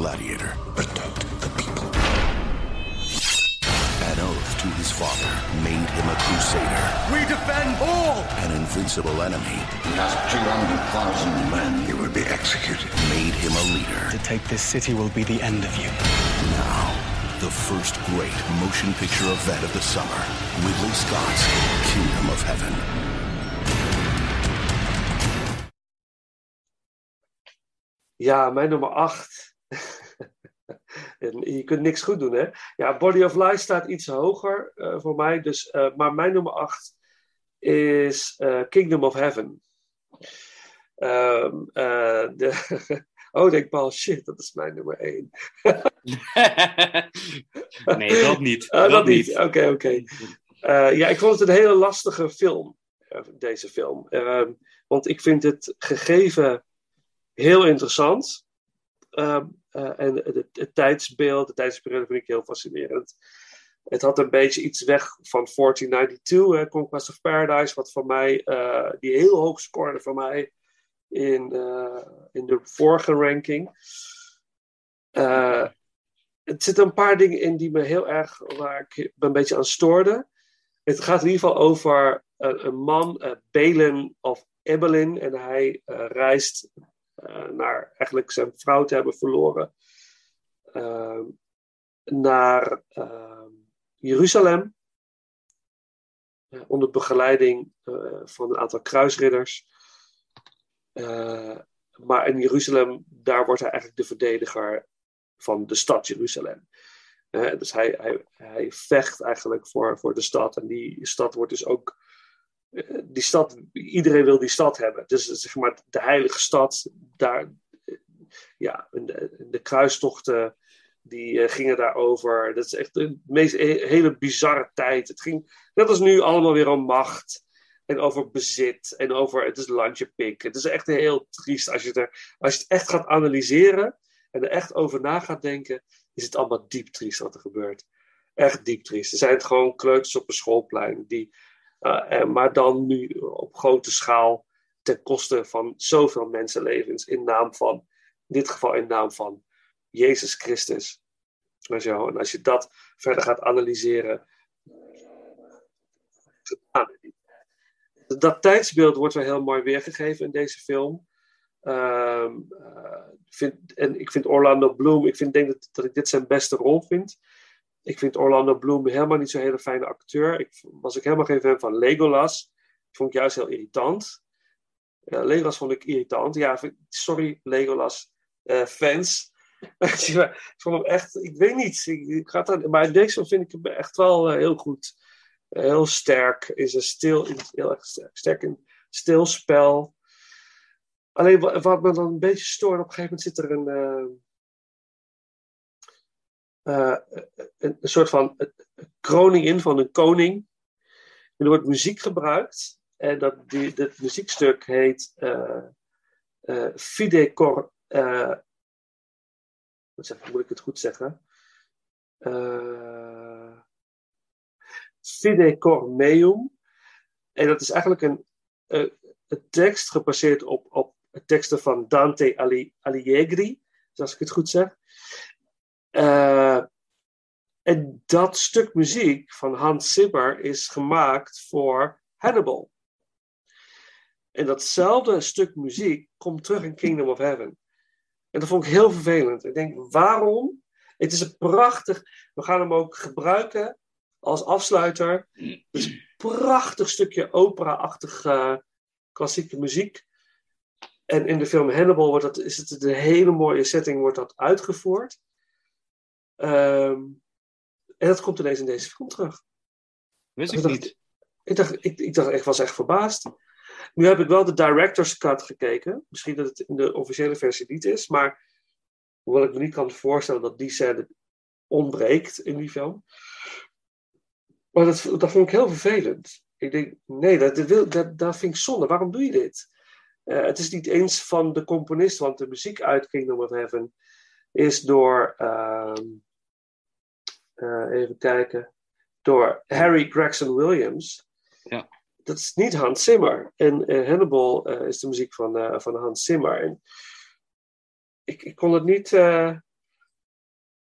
Gladiator, Protect the people. an oath to his father made him a crusader. We defend all! An invincible enemy He has 200,000 men. He will be executed. made him a leader. To take this city will be the end of you. Now, the first great motion picture event of the summer. Ridley Scott's Kingdom of Heaven. Ja, mijn nummer 8. je kunt niks goed doen, hè? Ja, Body of Lies staat iets hoger eh, voor mij. Dus, eh, maar mijn nummer 8 is eh, Kingdom of Heaven. Eh, de oh, denk Paul, shit, dat is mijn nummer 1. nee, dat niet. Ah, dat niet. Oké, oké. Ja, ik vond het een hele lastige film, deze film. Ehm, want ik vind het gegeven heel interessant. Ehm, eh, en het, tijdsbeeld, de tijdsperiode vind ik heel fascinerend. Het had een beetje iets weg van 1492, hè, Conquest of Paradise, wat voor mij, eh, die heel hoog scoorde voor mij in, eh, in de vorige ranking. Het zitten een paar dingen in die me heel erg, waar ik me een beetje aan stoorde. Het gaat in ieder geval over een, man, Balen of Ebelin, en hij reist naar eigenlijk zijn vrouw te hebben verloren, eh, naar eh, Jeruzalem, eh, onder begeleiding eh, van een aantal kruisridders. Eh, maar in Jeruzalem, daar wordt hij eigenlijk de verdediger van de stad Jeruzalem. Eh, dus hij, hij, hij vecht eigenlijk voor, voor de stad. En die stad wordt dus ook. Eh, die stad, iedereen wil die stad hebben. Dus zeg maar de heilige stad, daar. eh, ja, de, de kruistochten, die eh, gingen daarover. Dat is echt de meest he- hele bizarre tijd. Het ging net als nu allemaal weer om macht. En over bezit. En over het is landje pik. Het is echt heel triest als je, er, als je het echt gaat analyseren. En er echt over na gaat denken is het allemaal diep triest wat er gebeurt. Echt diep triest. Er zijn gewoon kleuters op een schoolplein. Die, eh, eh, maar dan nu op grote schaal ten koste van zoveel mensenlevens. In naam van, in dit geval in naam van Jezus Christus. En, zo. en als je dat verder gaat analyseren. Dat tijdsbeeld wordt wel heel mooi weergegeven in deze film. Ehm, eh, vind, en ik vind Orlando Bloom, ik vind, denk dat, dat ik dit zijn beste rol vind. Ik vind Orlando Bloom helemaal niet zo'n hele fijne acteur. Ik was ik helemaal geen fan van Legolas. Vond ik juist heel irritant. Legolas vond ik irritant. Ja, sorry Legolas eh, fans. ik vond hem echt, ik weet niet. Ik, ik ga maar deze vind ik hem echt wel eh, heel goed. Eh, heel sterk. Is een stil, heel sterk, sterk stilspel. Alleen wa- wat me dan een beetje stoort, op een gegeven moment zit er een, eh, eh, een, soort van kroning in van een koning. En er wordt muziek gebruikt. En dat, die, dat muziekstuk heet eh eh, Fide Cor. moet ik het goed zeggen? Fide Cor Meum. En dat is eigenlijk een, een tekst gebaseerd op, op teksten van Dante Ali- Alighieri, als ik het goed zeg. Eh, en dat stuk muziek van Hans Zimmer is gemaakt voor Hannibal. En datzelfde stuk muziek komt terug in Kingdom of Heaven. En dat vond ik heel vervelend. Ik denk, waarom? Het is een prachtig. We gaan hem ook gebruiken als afsluiter. Het is een prachtig stukje opera-achtige klassieke muziek. En in de film Hannibal wordt dat, is het een hele mooie setting, wordt dat uitgevoerd. Ehm, en dat komt ineens in deze film terug. Wist Ik ik dacht, niet. ik, dacht, ik, ik, dacht, ik was echt verbaasd. Nu heb ik wel de director's cut gekeken. Misschien dat het in de officiële versie niet is. Maar hoewel ik me niet kan voorstellen dat die scène ontbreekt in die film. Maar dat, dat vond ik heel vervelend. Ik denk, nee, dat, dat, dat vind ik zonde. Waarom doe je dit? Eh, het is niet eens van de componist, want de muziek uit Kingdom of Heaven is door, ehm, eh, even kijken, door Harry Gregson Williams. Ja. Dat is niet Hans Zimmer. En eh, Hannibal eh, is de muziek van, van Hans Zimmer. En ik, ik kon het niet.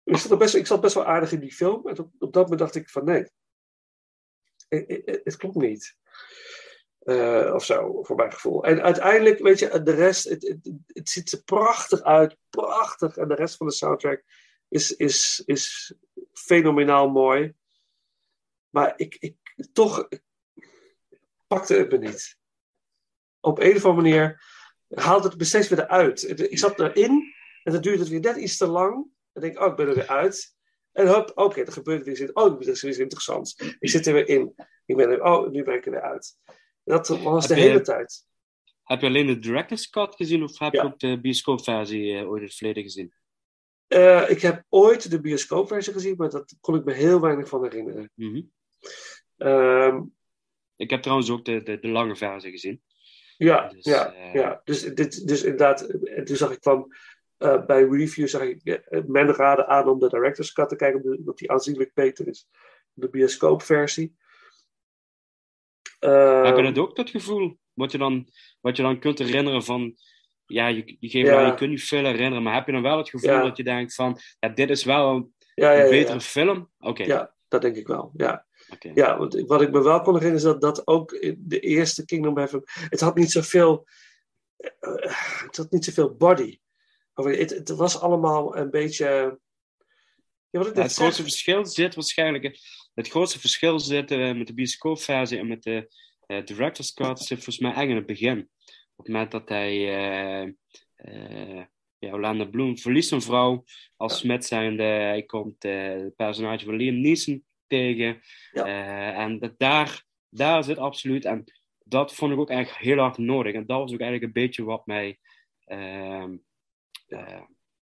ik, zat best, ik zat best wel aardig in die film. En op, op dat moment dacht ik van nee. Het, klopt niet. Of zo, voor mijn gevoel. En uiteindelijk, weet je, de rest, het, het, het ziet er prachtig uit, prachtig. En de rest van de soundtrack is, is, is fenomenaal mooi. Maar ik, ik toch pakte het me niet. Op een of andere manier haalde het me steeds weer eruit. Het- Ik zat erin en dan duurde het weer net iets te lang. En denk ik, oh, ik ben er weer uit. En hop, oké, er gebeurt weer iets. Oh, er is weer iets interessants. Ik zit er weer in. Ik ben er, oh, nu ben ik er weer uit. Dat was de Heb je- hele tijd. Heb je alleen de director's cut gezien of heb Ja. je ook de bioscoopversie eh, ooit in het verleden gezien? Eh, ik heb ooit de bioscoopversie gezien, maar daar kon ik me heel weinig van herinneren. Mhm. Ehm, Ik heb trouwens ook de, de, de lange versie gezien. Ja, Dus, ja, eh, ja. Dus, dit, dus inderdaad, en toen zag ik van, eh, bij review zag ik, eh, men raden aan om de director's cut te kijken, omdat die aanzienlijk beter is. De bioscoopversie. Eh, heb je dat ook, dat gevoel? Wat je dan, wat je dan kunt herinneren van... Ja, je, je geeft je kunt niet veel herinneren, maar heb je dan wel het gevoel dat je denkt van... Ja, dit is wel een, betere film? Oké. Ja, dat denk ik wel. Ja, ja want wat ik me wel kon herinneren is dat, dat ook in de eerste Kingdom Heaven, het had niet zoveel, eh, het had niet zoveel body. Het, het was allemaal een beetje, ja, wat ik Ja, net het grootste verschil zit waarschijnlijk... Het grootste verschil zit eh, met de bioscoopversie en met de eh, director's cut zit volgens mij echt in het begin. Op het moment dat hij... eh eh, ja, Orlando Bloom verliest een vrouw als Smith zijnde. Hij komt eh, het personage van Liam Neeson tegen. Ja. En dat daar, daar zit absoluut... En dat vond ik ook eigenlijk heel hard nodig. En dat was ook eigenlijk een beetje wat mij... ehm, eh,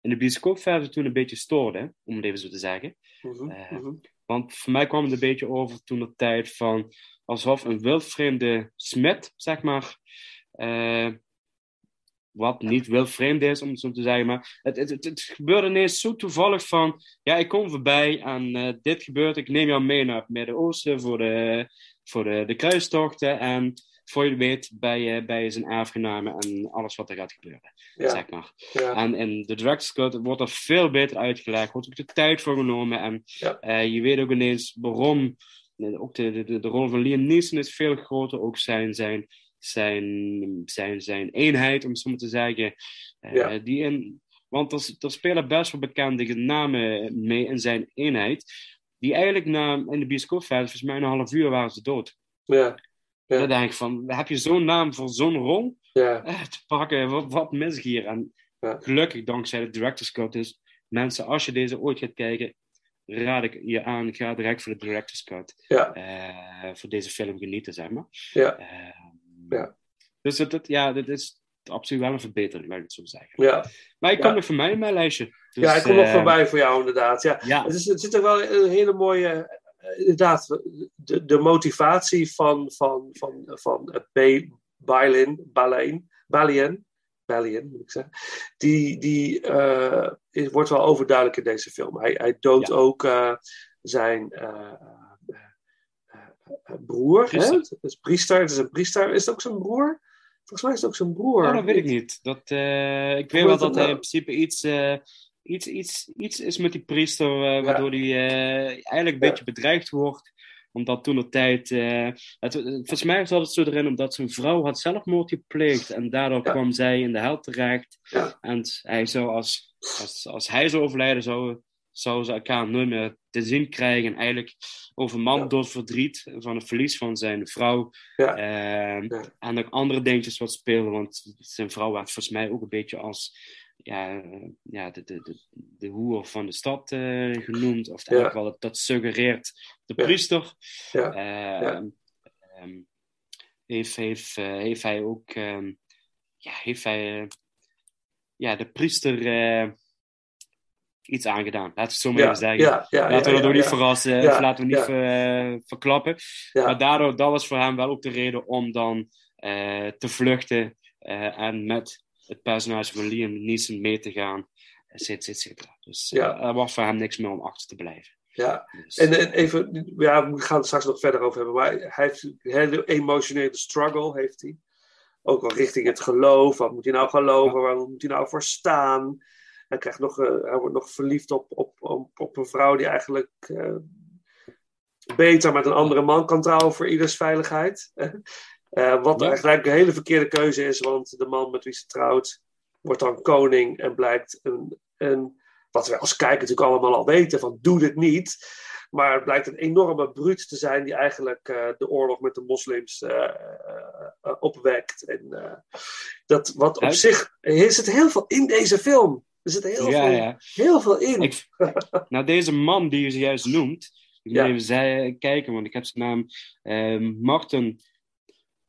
in de bioscoopversie toen een beetje stoorde, om het even zo te zeggen. Mhm, mhm. Want voor mij kwam het een beetje over toen de tijd van alsof een wildvreemde Smit, zeg maar, wat niet wildvreemd is, om het zo te zeggen, maar het, het, het, het gebeurde ineens zo toevallig van, ja, ik kom voorbij en eh, dit gebeurt, ik neem jou mee naar het Midden-Oosten voor, de, voor de, de kruistochten en voor je weet bij je, bij zijn erfgenamen en alles wat er gaat gebeuren, Ja, zeg maar. ja, En in de director's cut wordt er veel beter uitgelegd, wordt ook de tijd voor genomen. En Ja. eh, je weet ook ineens waarom. eh, Ook de, de, de rol van Liam Neeson is veel groter. Ook zijn, zijn, zijn, zijn, zijn eenheid, om het zo maar te zeggen. Eh, Ja. die in, want er, er spelen best wel bekende namen mee in zijn eenheid. Die eigenlijk na, in de bioscoopversie, volgens mij een half uur waren ze dood. ja, Ja. Dan denk ik van, heb je zo'n naam voor zo'n rol? ja, eh, te pakken. Wat, wat mis ik hier? En Ja. gelukkig, dankzij de director's cut, dus mensen, als je deze ooit gaat kijken, raad ik je aan, ga direct voor de director's cut. ja, eh, voor deze film genieten, zeg maar. ja, Ja. Dus het, het- ja, dit is absoluut wel een verbetering, laat ik het zo zeggen. ja. Maar ik Ja. kom nog voor mij in mijn lijstje. Dus, ja, ik kom nog voorbij voor jou inderdaad. Ja. Ja, Het, is, het zit er wel een hele mooie, eh, inderdaad, de, de motivatie van, van, van, van B. Balin, Balin, Balien, Balien moet ik zeggen, die, die eh, is- wordt wel overduidelijk in deze film. Hij, hij doodt Ja. ook eh, zijn broer. Hè? Het is priester, het is een priester. Is het ook zijn broer? Volgens mij is het ook zijn broer. Oh, dat weet ik niet. Dat, eh, ik weet wel dat hij in nou? principe iets, eh, iets, iets, iets is met die priester, eh, waardoor hij eigenlijk een beetje bedreigd wordt. Omdat toen de tijd. het, volgens mij zat het zo erin omdat zijn vrouw had zelfmoord gepleegd. En daardoor Ja. kwam zij in de hel terecht. Ja. En hij zou als, als, als hij zou overlijden, zou, zou ze elkaar nooit meer te zien krijgen. En eigenlijk overmand Ja. door verdriet van het verlies van zijn vrouw. Ja. Ehm, Ja. En ook andere dingetjes wat speelden, want zijn vrouw werd volgens mij ook een beetje als ja, ja, de, de, de, de hoer van de stad eh, genoemd. Of eigenlijk wel dat, suggereert de priester. Ehm, ehm, heeft, heeft, eh, heeft hij ook ja, heeft hij, eh, ja, de priester iets aangedaan. Laten we het zo maar even zeggen. ja, ja, laten we dat ook niet verrassen, of laten we niet ver- verklappen. Maar daardoor, dat was voor hem wel ook de reden om dan eh, te vluchten eh, en met het personage van Liam Neeson mee te gaan, et cetera, et cetera. Dus eh, Ja. er was voor hem niks meer om achter te blijven. Ja, Dus, en, en even, ja, we gaan het straks nog verder over hebben, maar hij heeft een hele emotionele struggle, heeft hij. Ook wel richting het geloof. Wat moet hij nou geloven? Waar moet hij nou voor staan? Hij, krijgt nog, eh, hij wordt nog verliefd op, op, op, op een vrouw die eigenlijk eh, beter met een andere man kan trouwen voor ieders veiligheid. Eh, wat Ja. eigenlijk een hele verkeerde keuze is, want de man met wie ze trouwt wordt dan koning en blijkt een, een wat we als kijker natuurlijk allemaal al weten, van doe dit niet. Maar het blijkt een enorme bruut te zijn die eigenlijk de oorlog met de moslims opwekt. En dat wat op zich, er zit heel veel in deze film. Er zit heel, ja, veel, ja. heel veel in. Ik, nou, deze man die je zojuist noemt, ik moet Ja. even zei- kijken, want ik heb zijn naam eh, Martin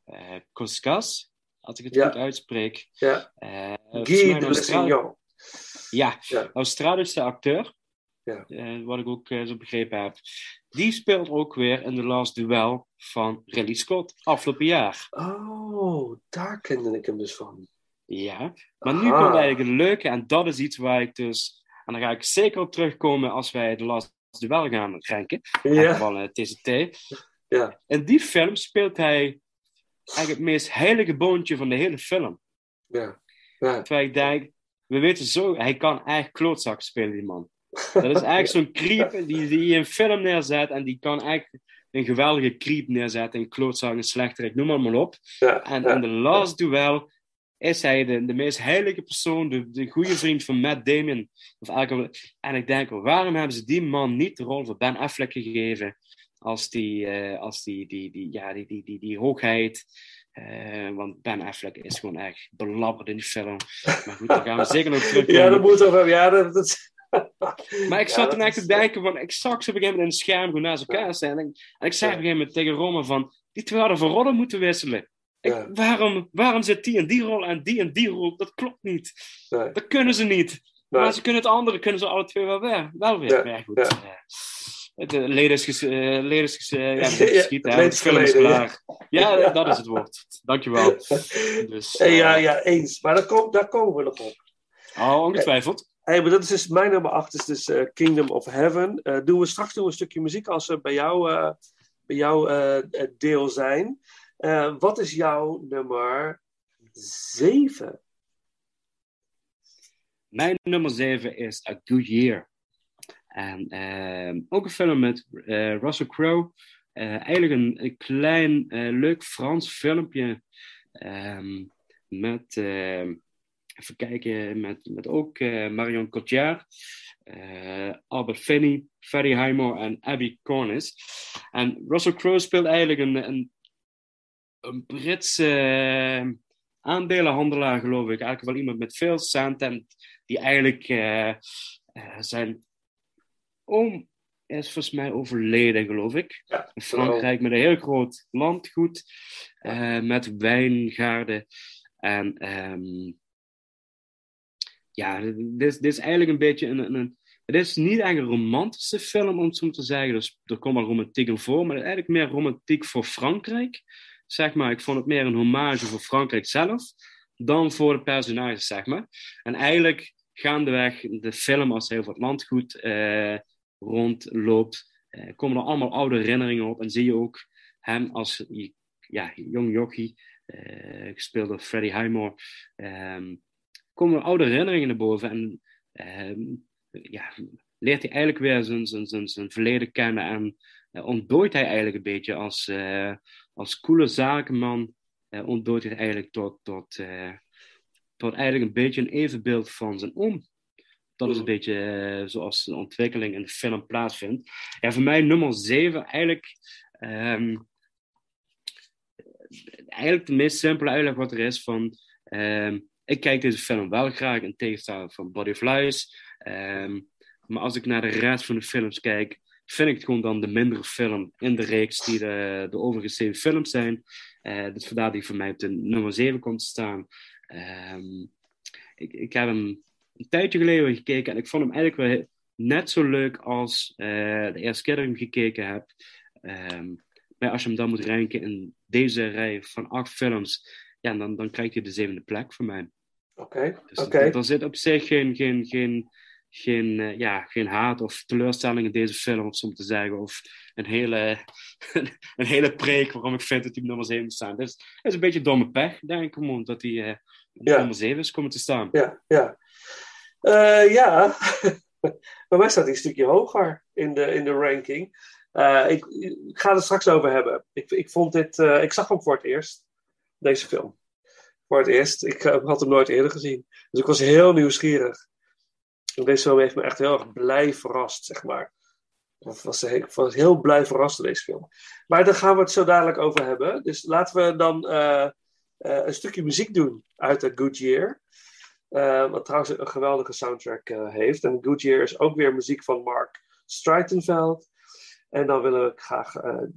eh Koskas, als ik het Ja. goed uitspreek. ja. Eh, volgens Guy de een Austra- Lessignon. Ja, Ja. Australische acteur. Ja. Eh, wat ik ook eh, zo begrepen heb. Die speelt ook weer in The Last Duel van Ridley Scott afgelopen jaar. Oh, daar kende ik hem dus van. Ja, maar nu Aha. komt eigenlijk het leuke en dat is iets waar ik dus... En daar ga ik zeker op terugkomen als wij The Last Duel gaan ranken. Ja, Van eh, TCT. ja. In die film speelt hij eigenlijk het meest heilige boontje van de hele film. ja. ja. Terwijl ik denk, we weten zo, hij kan echt klootzak spelen, die man. Dat is eigenlijk zo'n creep die, die je een film neerzet en die kan echt een geweldige creep neerzetten. Een klootzak, een slechterik, noem maar, maar op. ja, En in The Last Duel is hij de, de meest heilige persoon, de, de goede vriend van Matt Damon. Of elke, en ik denk, waarom hebben ze die man niet de rol van Ben Affleck gegeven? Als die, eh, als die, die, die, ja, die, die, die, die hoogheid. Eh, want Ben Affleck is gewoon echt belabberd in die film. Maar goed, daar gaan we zeker nog terugkomen. Ja, dat moet over. Ja, dat, dat... Maar ik zat toen echt te denken van, ik zag ze op een gegeven moment in het scherm gewoon naast elkaar staan. En ik, en ik zei op een gegeven moment tegen Rome van, die twee hadden van rollen moeten wisselen. Ik, waarom, waarom zit die in die rol en die in die rol? Dat klopt niet. Nee. Dat kunnen ze niet. Nee. Maar ze kunnen het andere, kunnen ze alle twee wel weer. Wel weer. Ja, Maar goed. ja. eh, Het uh, is, ges, uh, leed is ges, uh, ja, Ja, geschiet, het hè, film is klaar. Ja, dat is het woord. Dankjewel. Dus, Eh, ja, eh, ja, eens. Maar daar, kom, daar komen we nog op. Oh, ongetwijfeld. Hey, maar dat is dus mijn nummer 8 is dus eh, Kingdom of Heaven. Eh, doen we straks we een stukje muziek als we bij jou, eh, bij jou eh, eh, deel zijn. Eh, wat is jouw nummer 7? Mijn nummer 7 is A Good Year. En ehm, ook een film met eh, Russell Crowe. Eh, eigenlijk een, klein, leuk Frans filmpje. ehm, met, ehm, even kijken, met, met ook Marion Cotillard. Albert Finney, Freddie Highmore en Abby Cornish. En Russell Crowe speelt eigenlijk een, een Britse eh, aandelenhandelaar, geloof ik. Eigenlijk wel iemand met veel cent en die eigenlijk eh, eh, zijn oom is volgens mij overleden, geloof ik. Ja, In Frankrijk met een heel groot landgoed, eh, met wijngaarden. En ehm, ja, dit is, dit is eigenlijk een beetje een, een, een- Het is niet echt een romantische film, om het zo te zeggen. Dus er komt wel romantiek in voor, maar het is eigenlijk meer romantiek voor Frankrijk. Zeg maar, ik vond het meer een hommage voor Frankrijk zelf dan voor de personages, zeg maar. En eigenlijk gaandeweg de film, als over het landgoed eh, rondloopt, eh, komen er allemaal oude herinneringen op. En zie je ook hem als ja, jong jochie, eh, gespeeld door Freddie Highmore, ehm, komen er oude herinneringen naar boven. En ehm, ja, leert hij eigenlijk weer zijn, zijn, zijn, zijn verleden kennen en eh, ontdooit hij eigenlijk een beetje als, eh, als coole zakenman, eh, ontdooit hij eigenlijk tot, tot, eh, tot eigenlijk een beetje een evenbeeld van zijn oom. Dat is een beetje eh, zoals de ontwikkeling in de film plaatsvindt. Ja, voor mij nummer 7 eigenlijk. ehm, eigenlijk de meest simpele uitleg wat er is van. ehm, ik kijk deze film wel graag in tegenstelling van Body of Lies. Ehm, maar als ik naar de rest van de films kijk, vind ik het gewoon dan de mindere film in de reeks die de, de overige zeven films zijn. Eh dus vandaar die voor mij op de nummer 7 komt te staan. Ehm, ik, ik heb hem een tijdje geleden gekeken en ik vond hem eigenlijk wel net zo leuk als eh, de eerste keer dat ik hem gekeken heb. Ehm, maar als je hem dan moet ranken in deze rij van acht films, ja, dan, dan krijgt hij de zevende plek voor mij. Oké, Dus oké. er, er zit op zich geen, geen, geen, geen, eh, ja, geen haat of teleurstelling in deze film, of zo te zeggen. Of een hele, een hele preek waarom ik vind dat hij op nummer 7 moet staan. Dus het is een beetje domme pech, denk ik, gewoon, dat hij eh, op Ja. nummer 7 is komen te staan. Ja, ja. Eh, ja, bij mij staat hij een stukje hoger in de, in de ranking. Eh, ik, ik ga het er straks over hebben. Ik, ik, vond dit, eh, ik zag hem voor het eerst, deze film. Voor het eerst. Ik eh, had hem nooit eerder gezien. Dus ik was heel nieuwsgierig. Deze film heeft me echt heel erg blij verrast, zeg maar. Ik was, heel blij verrast door deze film. Maar daar gaan we het zo dadelijk over hebben. Dus laten we dan eh, eh, een stukje muziek doen uit The Good Year. Eh, wat trouwens een geweldige soundtrack heeft. En Good Year is ook weer muziek van Mark Streitenveld. En dan willen we graag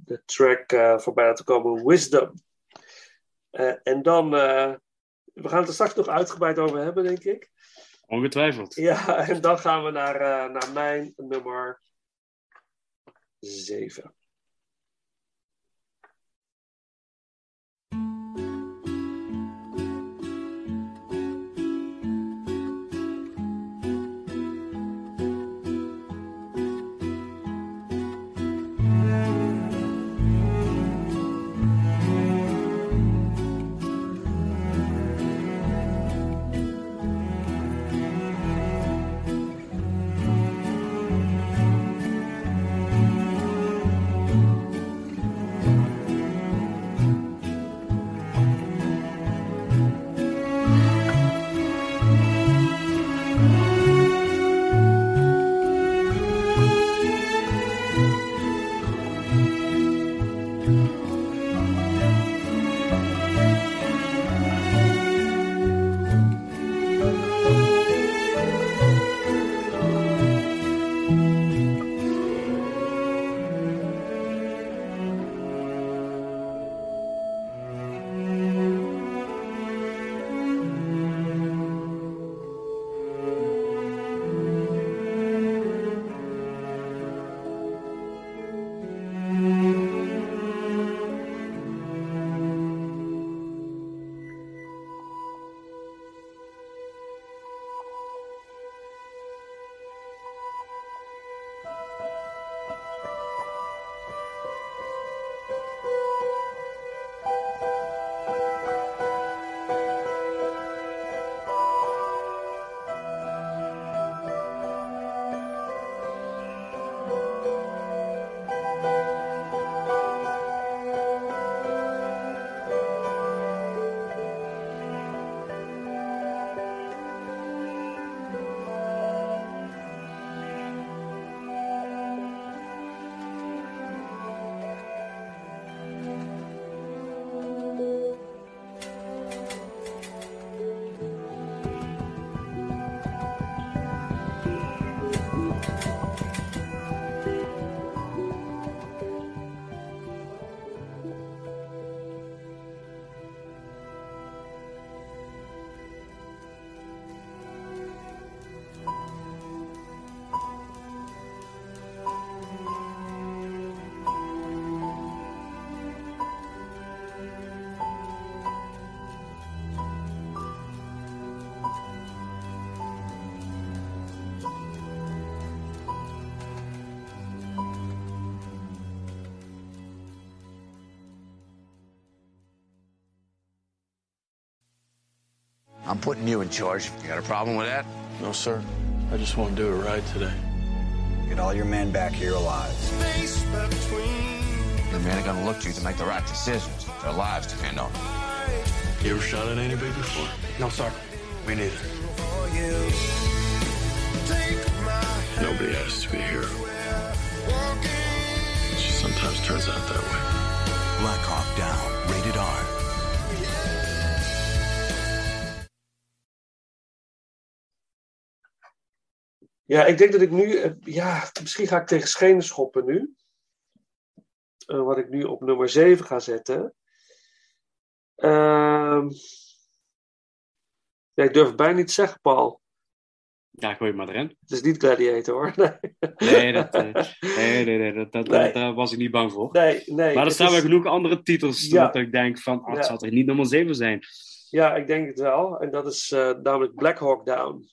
de track voorbij laten komen, Wisdom. En dan, we gaan het er straks nog uitgebreid over hebben, denk ik. Ongetwijfeld. Ja, en dan gaan we naar, eh, naar mijn nummer 7. I'm putting you in charge. You got a problem with that? No, sir. I just want to do it right today. Get all your men back here alive. Your men are gonna look to you to make the right decisions. Their lives depend on it. You ever shot at anybody before? No, sir. Me neither. Nobody has to be a hero. It just sometimes turns out that way. Black Hawk Down, rated R. Ja, ik denk dat ik nu, eh, ja, misschien ga ik tegen schenen schoppen nu. Eh, wat ik nu op nummer 7 ga zetten. Ehm ja, ik durf het bijna niet te zeggen, Paul. Ja, gooi maar erin. Het is niet Gladiator hoor. Nee, Nee, dat, eh, nee, nee, nee, dat, dat, Nee. daar was ik niet bang voor. nee. nee maar er staan is- wel genoeg andere titels Ja. dat ik denk van, ah, het Ja. zal toch niet nummer 7 zijn. Ja, ik denk het wel. En dat is eh, namelijk Black Hawk Down.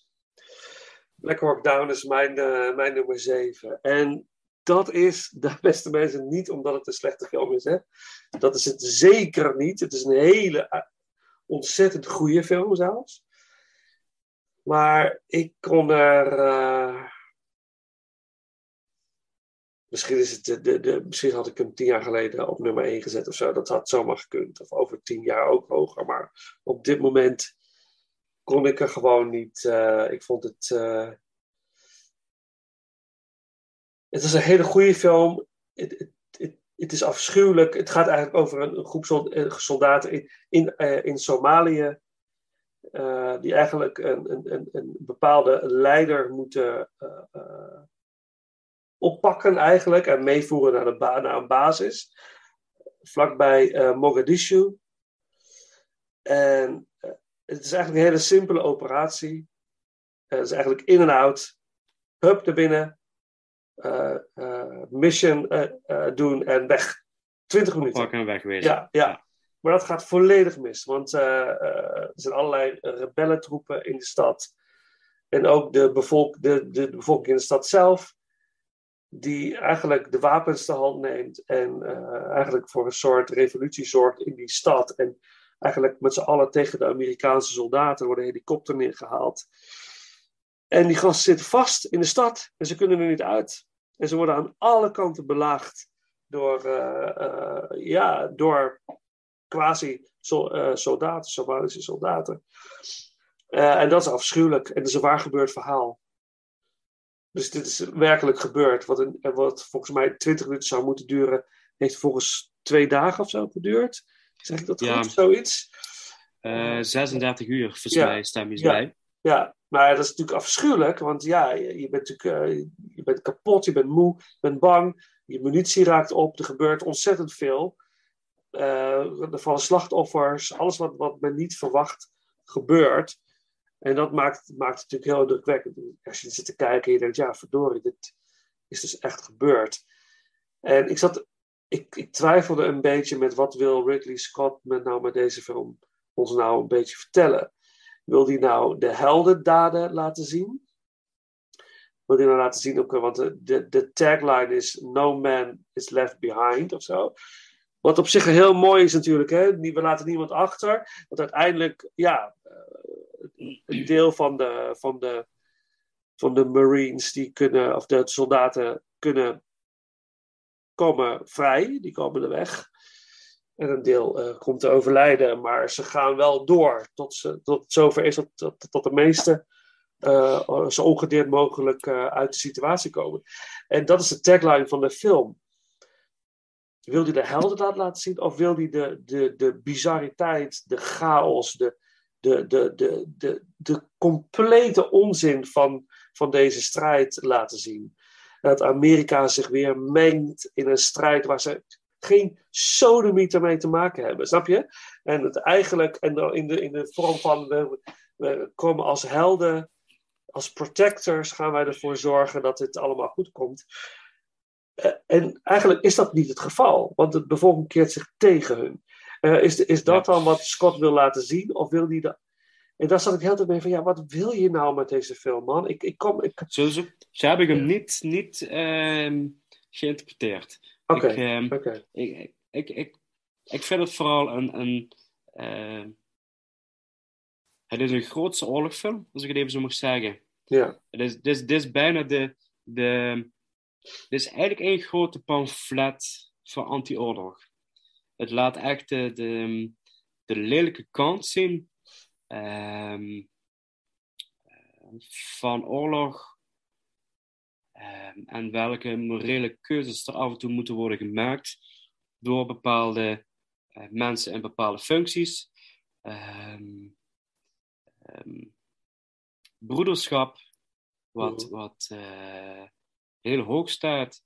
Black Hawk Down is mijn, eh, mijn nummer 7. En dat is, de beste mensen, niet omdat het een slechte film is. Hè? Dat is het zeker niet. Het is een hele eh, ontzettend goede film zelfs. Maar ik kon er. eh, misschien, is het de, de, misschien had ik hem tien jaar geleden op nummer 1 gezet of zo. Dat had zomaar gekund. Of over tien jaar ook hoger. Maar op dit moment kon ik er gewoon niet. eh, ik vond het. eh, het is een hele goede film. Het, is afschuwelijk. Het gaat eigenlijk over een, groep eh, soldaten in, in, in Somalië. die eigenlijk een, een, een, bepaalde leider moeten oppakken eigenlijk. En meevoeren naar, ba- naar een basis. Vlakbij Mogadishu. En het is eigenlijk een hele simpele operatie. Eh, het is eigenlijk in en out. Hup, naar binnen. eh, eh, mission doen en weg. 20 minuten. Pakken en wegwezen. Ja, ja. Maar dat gaat volledig mis. Want er zijn allerlei rebellentroepen in de stad. En ook de, bevolk, de, de, de bevolking in de stad zelf. Die eigenlijk de wapens te hand neemt. En eigenlijk voor een soort revolutie zorgt in die stad. En eigenlijk met z'n allen tegen de Amerikaanse soldaten worden helikopter neergehaald. En die gasten zitten vast in de stad. En ze kunnen er niet uit. En ze worden aan alle kanten belaagd door, eh, eh, ja, door quasi-soldaten, Somalische soldaten. Eh, en dat is afschuwelijk. En dat is een waar gebeurd verhaal. Dus dit is werkelijk gebeurd. Wat, een, en wat volgens mij 20 minuten zou moeten duren, heeft volgens twee dagen of zo geduurd. Zeg ik dat Ja. goed? Zoiets. Eh, 36 uur, volgens Ja. mij, stem je Ja. bij. Ja, maar dat is natuurlijk afschuwelijk, want ja, je, bent natuurlijk eh, je bent kapot, je bent moe, je bent bang, je munitie raakt op, er gebeurt ontzettend veel. Eh, er vallen slachtoffers, alles wat, wat men niet verwacht gebeurt. En dat maakt, maakt het natuurlijk heel indrukwekkend. Als je zit te kijken en je denkt, ja, verdorie, dit is dus echt gebeurd. En ik zat, ik, ik twijfelde een beetje met wat wil Ridley Scott met nou met deze film ons nou een beetje vertellen. Wil hij nou de heldendaden laten zien? Wil hij nou laten zien, ook, want de, de, tagline is No man is left behind of zo. Wat op zich heel mooi is natuurlijk, hè? We laten niemand achter. Want uiteindelijk, ja, eh, een deel van de, van, de, van de Marines die kunnen, of de soldaten kunnen komen vrij, die komen er weg. En een deel eh, komt te overlijden, maar ze gaan wel door tot, ze, tot zover is dat, dat, dat de meeste eh, zo ongedeerd mogelijk eh, uit de situatie komen. En dat is de tagline van de film. Wil hij de heldendaad laten zien of wil hij de, de, de bizarriteit, de chaos, de, de, de, de, de, de complete onzin van, van deze strijd laten zien? Dat Amerika zich weer mengt in een strijd waar ze geen sodemieter mee te maken hebben, snap je? En het eigenlijk, en dan in de, in de vorm van, we, we komen als helden, als protectors gaan wij ervoor zorgen dat dit allemaal goed komt. Eh, en eigenlijk is dat niet het geval, want de bevolking keert zich tegen hun. Eh, is, is dat dan wat Scott wil laten zien, of wil hij dat? En daar zat ik heel tijd mee van, ja, wat wil je nou met deze film, man? Ik, ik kom, ik... Zo, zo, zo heb ik hem niet, niet ehm, geïnterpreteerd. Oké, Ik, ehm, oké. ik, ik, ik, ik vind het vooral een. een eh, het is een grootse oorlogsfilm, als ik het even zo mag zeggen. Ja. Het is, dit, is, dit is bijna de. de dit is eigenlijk één grote pamflet voor anti-oorlog. Het laat echt de, de, de lelijke kant zien ehm, van oorlog. ehm, en welke morele keuzes er af en toe moeten worden gemaakt door bepaalde eh, mensen in bepaalde functies. Ehm, broederschap, wat, Mhm. wat eh, heel hoog staat.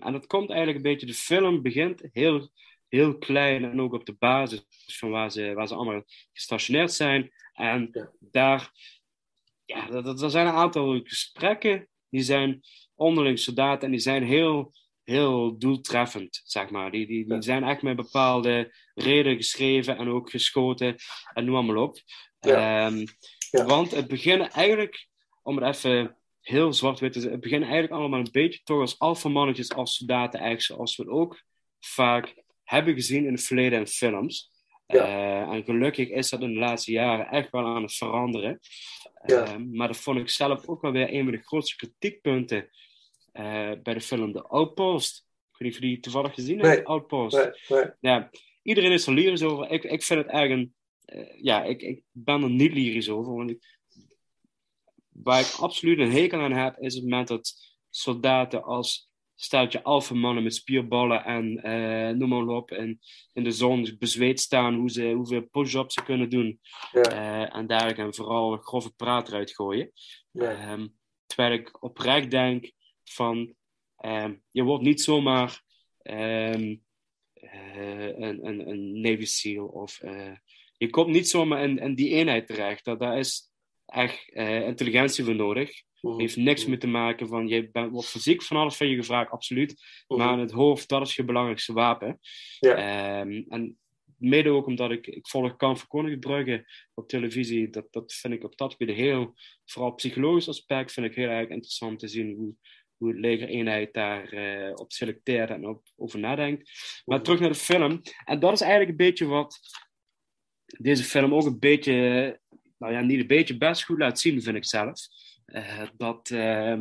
En dat komt eigenlijk een beetje, de film begint heel, heel klein en ook op de basis van waar ze, waar ze allemaal gestationeerd zijn. En daar, ja, dat, dat- er zijn een aantal gesprekken, die zijn onderling soldaten en die zijn heel, heel doeltreffend, zeg maar. Die, die, die zijn echt met bepaalde reden geschreven en ook geschoten en noem maar op. Ja. Ehm, Ja. Want het beginnen eigenlijk om het even heel zwart-wit te zeggen, het begint eigenlijk allemaal een beetje toch als alfamannetjes, als soldaten, eigenlijk zoals we het ook vaak hebben gezien in het verleden in films. Ja. Eh, en gelukkig is dat in de laatste jaren echt wel aan het veranderen. Ja. Eh, maar dat vond ik zelf ook wel weer een van de grootste kritiekpunten eh, bij de film The Outpost. Ik weet niet of je die toevallig gezien hebt, Nee. Outpost. Nee, nee. Ja, iedereen is er lyrisch over. Ik, ik vind het eigenlijk een... ja, ik, ik ben er niet lyrisch over. Want ik, waar ik absoluut een hekel aan heb, is het moment dat soldaten als steltje alfamannen met spierballen en eh, noem maar op, in, in de zon bezweet staan hoe ze, hoeveel push-ups ze kunnen doen. Ja. Eh, en dergelijke, en vooral grove praat eruit gooien. Ja. Ehm, terwijl ik oprecht denk van, ehm, je wordt niet zomaar ehm, eh, een, een, een Navy SEAL of je komt niet zomaar in, in die eenheid terecht. Dat, daar is echt intelligentie voor nodig. Mhm. heeft niks mee te maken van, je bent, wordt fysiek van alles van je gevraagd, absoluut. Mhm. Maar het hoofd, dat is je belangrijkste wapen. Ja. Ehm, en mede ook omdat ik, ik volg Kamp van Koningsbrugge op televisie, dat, dat vind ik op dat gebied heel, vooral psychologisch aspect, vind ik heel erg interessant te zien hoe, hoe het legereenheid daar eh, op selecteert en op, over nadenkt. Maar Mhm. terug naar de film. En dat is eigenlijk een beetje wat deze film ook een beetje, nou ja, niet een beetje, best goed laat zien, vind ik zelf. Eh, dat, eh,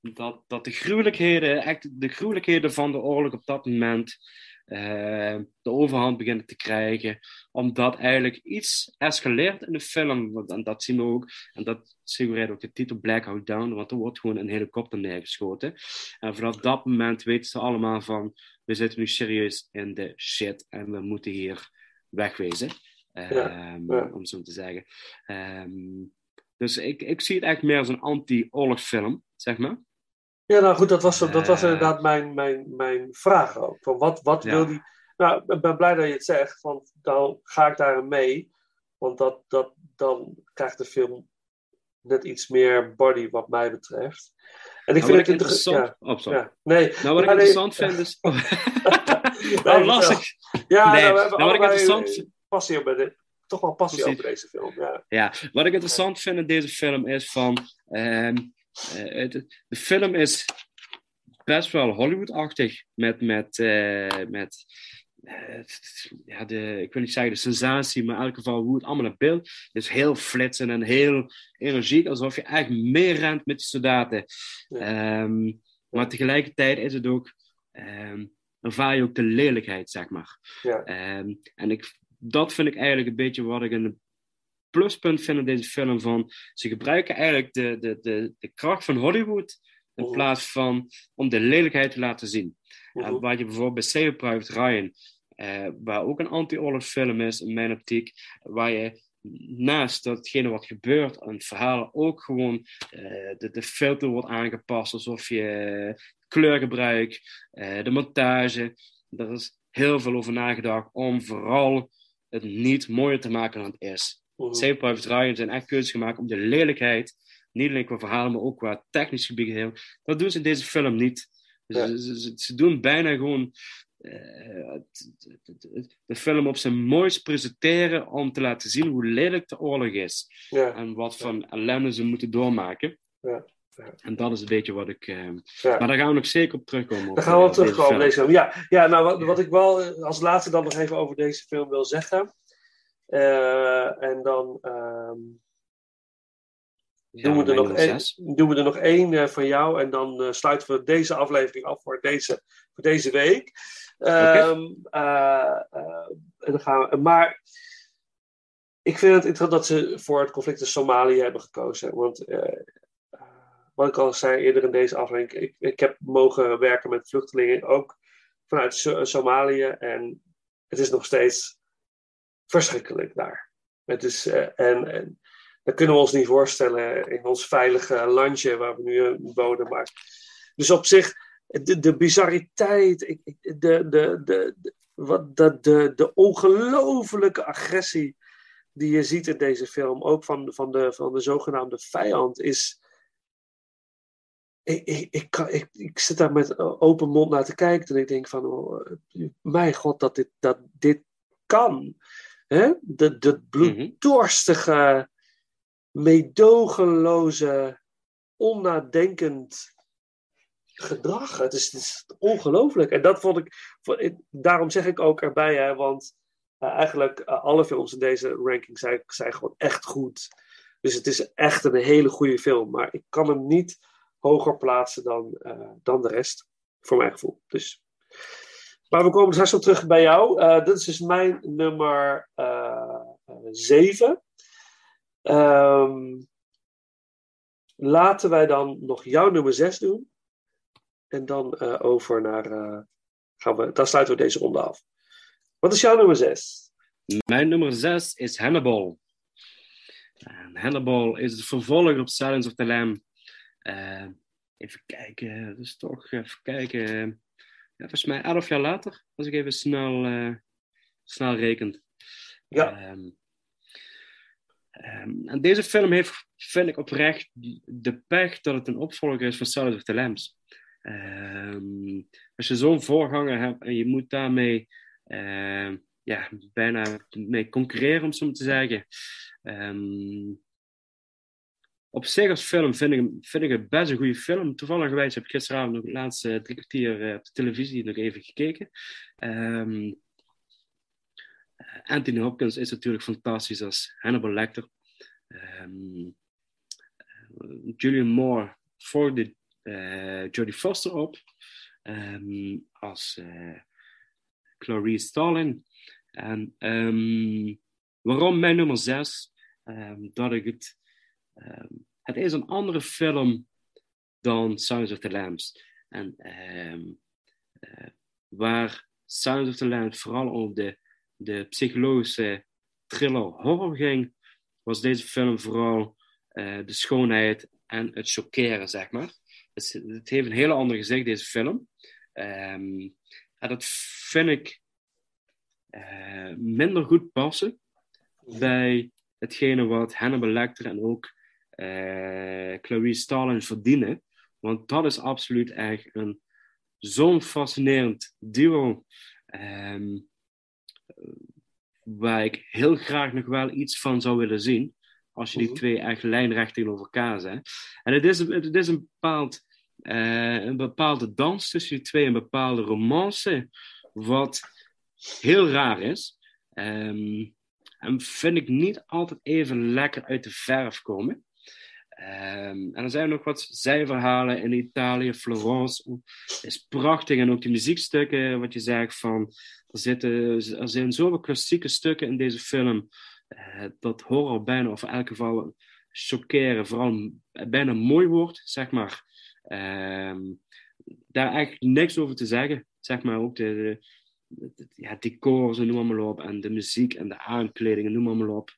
dat, dat de gruwelijkheden, echt de gruwelijkheden van de oorlog op dat moment eh, de overhand beginnen te krijgen. Omdat eigenlijk iets escaleert in de film. En dat zien we ook. En dat suggereert ook de titel Blackout Down. Want er wordt gewoon een helikopter neergeschoten. En vanaf dat moment weten ze allemaal van... We zitten nu serieus in de shit. En we moeten hier wegwezen. Ja, Ehm, ja. Om zo te zeggen. Ehm, dus ik, ik zie het eigenlijk meer als een anti-oorlogsfilm, zeg maar. Ja, nou goed, dat was, dat was Eh. inderdaad mijn, mijn, mijn vraag ook. Van wat wat Ja. wil die... Nou, ik ben blij dat je het zegt, want dan ga ik daarin mee. Want dat, dat, dan krijgt de film net iets meer body wat mij betreft. En ik Nou, vind het inter- interessant... Ja, Oh, sorry. ja. Nee, Nou, wat ik nee. interessant vind is... Oh, Nee, oh, lastig. Ja, Nee, nou, we hebben nou, wat ik interessant vind- passie op de, toch wel passie Precies. over deze film. Ja. Ja, wat ik interessant vind in deze film is van... ehm, eh, de film is best wel Hollywood-achtig met... met, eh, met eh, ja, de, ik wil niet zeggen de sensatie, maar in elk geval hoe het allemaal naar beeld is heel flitsend en heel energiek, alsof je eigenlijk meer rent met die soldaten. Ehm, maar tegelijkertijd is het ook, ehm, ervaar je ook de lelijkheid, zeg maar. Ja. En ik, dat vind ik eigenlijk een beetje wat ik een pluspunt vind in deze film. Van, ze gebruiken eigenlijk de, de, de, de kracht van Hollywood in Mhm. plaats van om de lelijkheid te laten zien. Mhm. En wat je bijvoorbeeld bij Saving Private Ryan, eh, waar ook een anti-oorlogsfilm is in mijn optiek, waar je naast datgene wat gebeurt aan het verhaal ook gewoon eh, de, de filter wordt aangepast, alsof je eh, kleurgebruik, eh, de montage, er is heel veel over nagedacht om vooral het niet mooier te maken dan het is. Mhm. Saving Private Ryan zijn echt keuzes gemaakt om de lelijkheid, niet alleen qua verhaal, maar ook qua technisch gebied dat doen ze in deze film niet. Ja. ze, ze- ze- ze doen bijna gewoon eh, de film op zijn mooist presenteren om te laten zien hoe lelijk de oorlog is. Ja. En wat voor ellende ze moeten doormaken. Ja. Ja. En dat is een beetje wat ik... eh, Ja. Maar daar gaan we nog zeker op terugkomen. op, Daar gaan we eh, op terugkomen op film. deze film. Ja, ja nou wat, wat ik wel eh, als laatste dan nog even over deze film wil zeggen. Eh, en dan ehm, doen, we er nog één, doen we er nog één eh, van jou. En dan eh, sluiten we deze aflevering af voor deze, voor deze week. Ehm, eh, eh, en dan gaan we, maar ik vind het interessant dat ze voor het conflict in Somalië hebben gekozen. Want eh, eh, wat ik al zei eerder in deze aflevering, ik, ik heb mogen werken met vluchtelingen ook vanuit So- Somalië. En het is nog steeds verschrikkelijk daar. Het is, eh, en, en dat kunnen we ons niet voorstellen in ons veilige landje waar we nu eh, wonen. Maar, dus op zich, de, de de, de, de, de, wat, de, de, de ongelofelijke agressie die je ziet in deze film, ook van, van, de, van de zogenaamde vijand, is. Ik, ik, ik, kan, ik, ik zit daar met open mond naar te kijken en ik denk van, oh, mijn god, dat dit, dat dit kan. Hè? De, de bloeddorstige meedogenloze, onnadenkend gedrag. Het is, het is ongelooflijk. En dat vond ik, daarom zeg ik ook erbij, hè, want eh, eigenlijk eh, alle films in deze ranking zijn, zijn gewoon echt goed. Dus het is echt een hele goede film. Maar ik kan hem niet hoger plaatsen dan, eh, dan de rest, voor mijn gevoel. Dus. Maar we komen straks op terug bij jou. Eh dit is dus mijn nummer 7. laten wij dan nog jouw nummer 6 doen. En dan eh, over naar. eh, gaan we, dan sluiten we deze ronde af. Wat is jouw nummer 6? Mijn nummer 6 is Hannibal. En Hannibal is het vervolg op Silence of the Lamb. Eh, even kijken, dat is toch even kijken. Ja, volgens mij 11 jaar later, als ik even snel, eh, snel reken. Ja. Ehm, ehm, en deze film heeft, vind ik oprecht, de pech dat het een opvolger is van Silence of the Lambs. Ehm, als je zo'n voorganger hebt en je moet daarmee ehm, ja, bijna mee concurreren, om zo te zeggen. Op zich als film vind ik, vind ik het best een goede film. Toevallig heb ik gisteravond nog het laatste drie kwartier eh, op de televisie nog even gekeken. Ehm, eh, Anthony Hopkins is natuurlijk fantastisch als Hannibal Lecter. Ehm, eh, Julian Moore volgde Jodie Foster op ehm, als eh, Clarice Starling. En waarom mijn nummer 6? dat ik het. Ehm, het is een andere film dan Silence of the Lambs. En ehm, eh, waar Silence of the Lambs vooral om de, de psychologische thriller horror ging, was deze film vooral eh, de schoonheid en het chockeren, zeg maar. Het heeft een hele andere gezicht, deze film. Ehm, en dat vind ik eh, minder goed passen bij hetgene wat Hannibal Lecter en ook Clarice Starling verdienen. Want dat is absoluut echt een zo'n fascinerend duo. ehm, waar ik heel graag nog wel iets van zou willen zien. Als je die Mhm. twee echt lijnrecht tegenover elkaar zet. En het is, het is een, bepaald, eh, een bepaalde dans tussen die twee, een bepaalde romance. Wat heel raar is. Ehm, en vind ik niet altijd even lekker uit de verf komen. Ehm, en er zijn nog wat zijverhalen in Italië. Florence is prachtig. En ook die muziekstukken, wat je zegt van... Er, zitten, er zijn zoveel klassieke stukken in deze film... eh, dat horror bijna, of in elk geval chockeren, vooral bijna mooi wordt, zeg maar. Ehm, daar eigenlijk niks over te zeggen. Zeg maar ook de, ja, decors en noem maar op. En de muziek en de aankleding en noem maar op.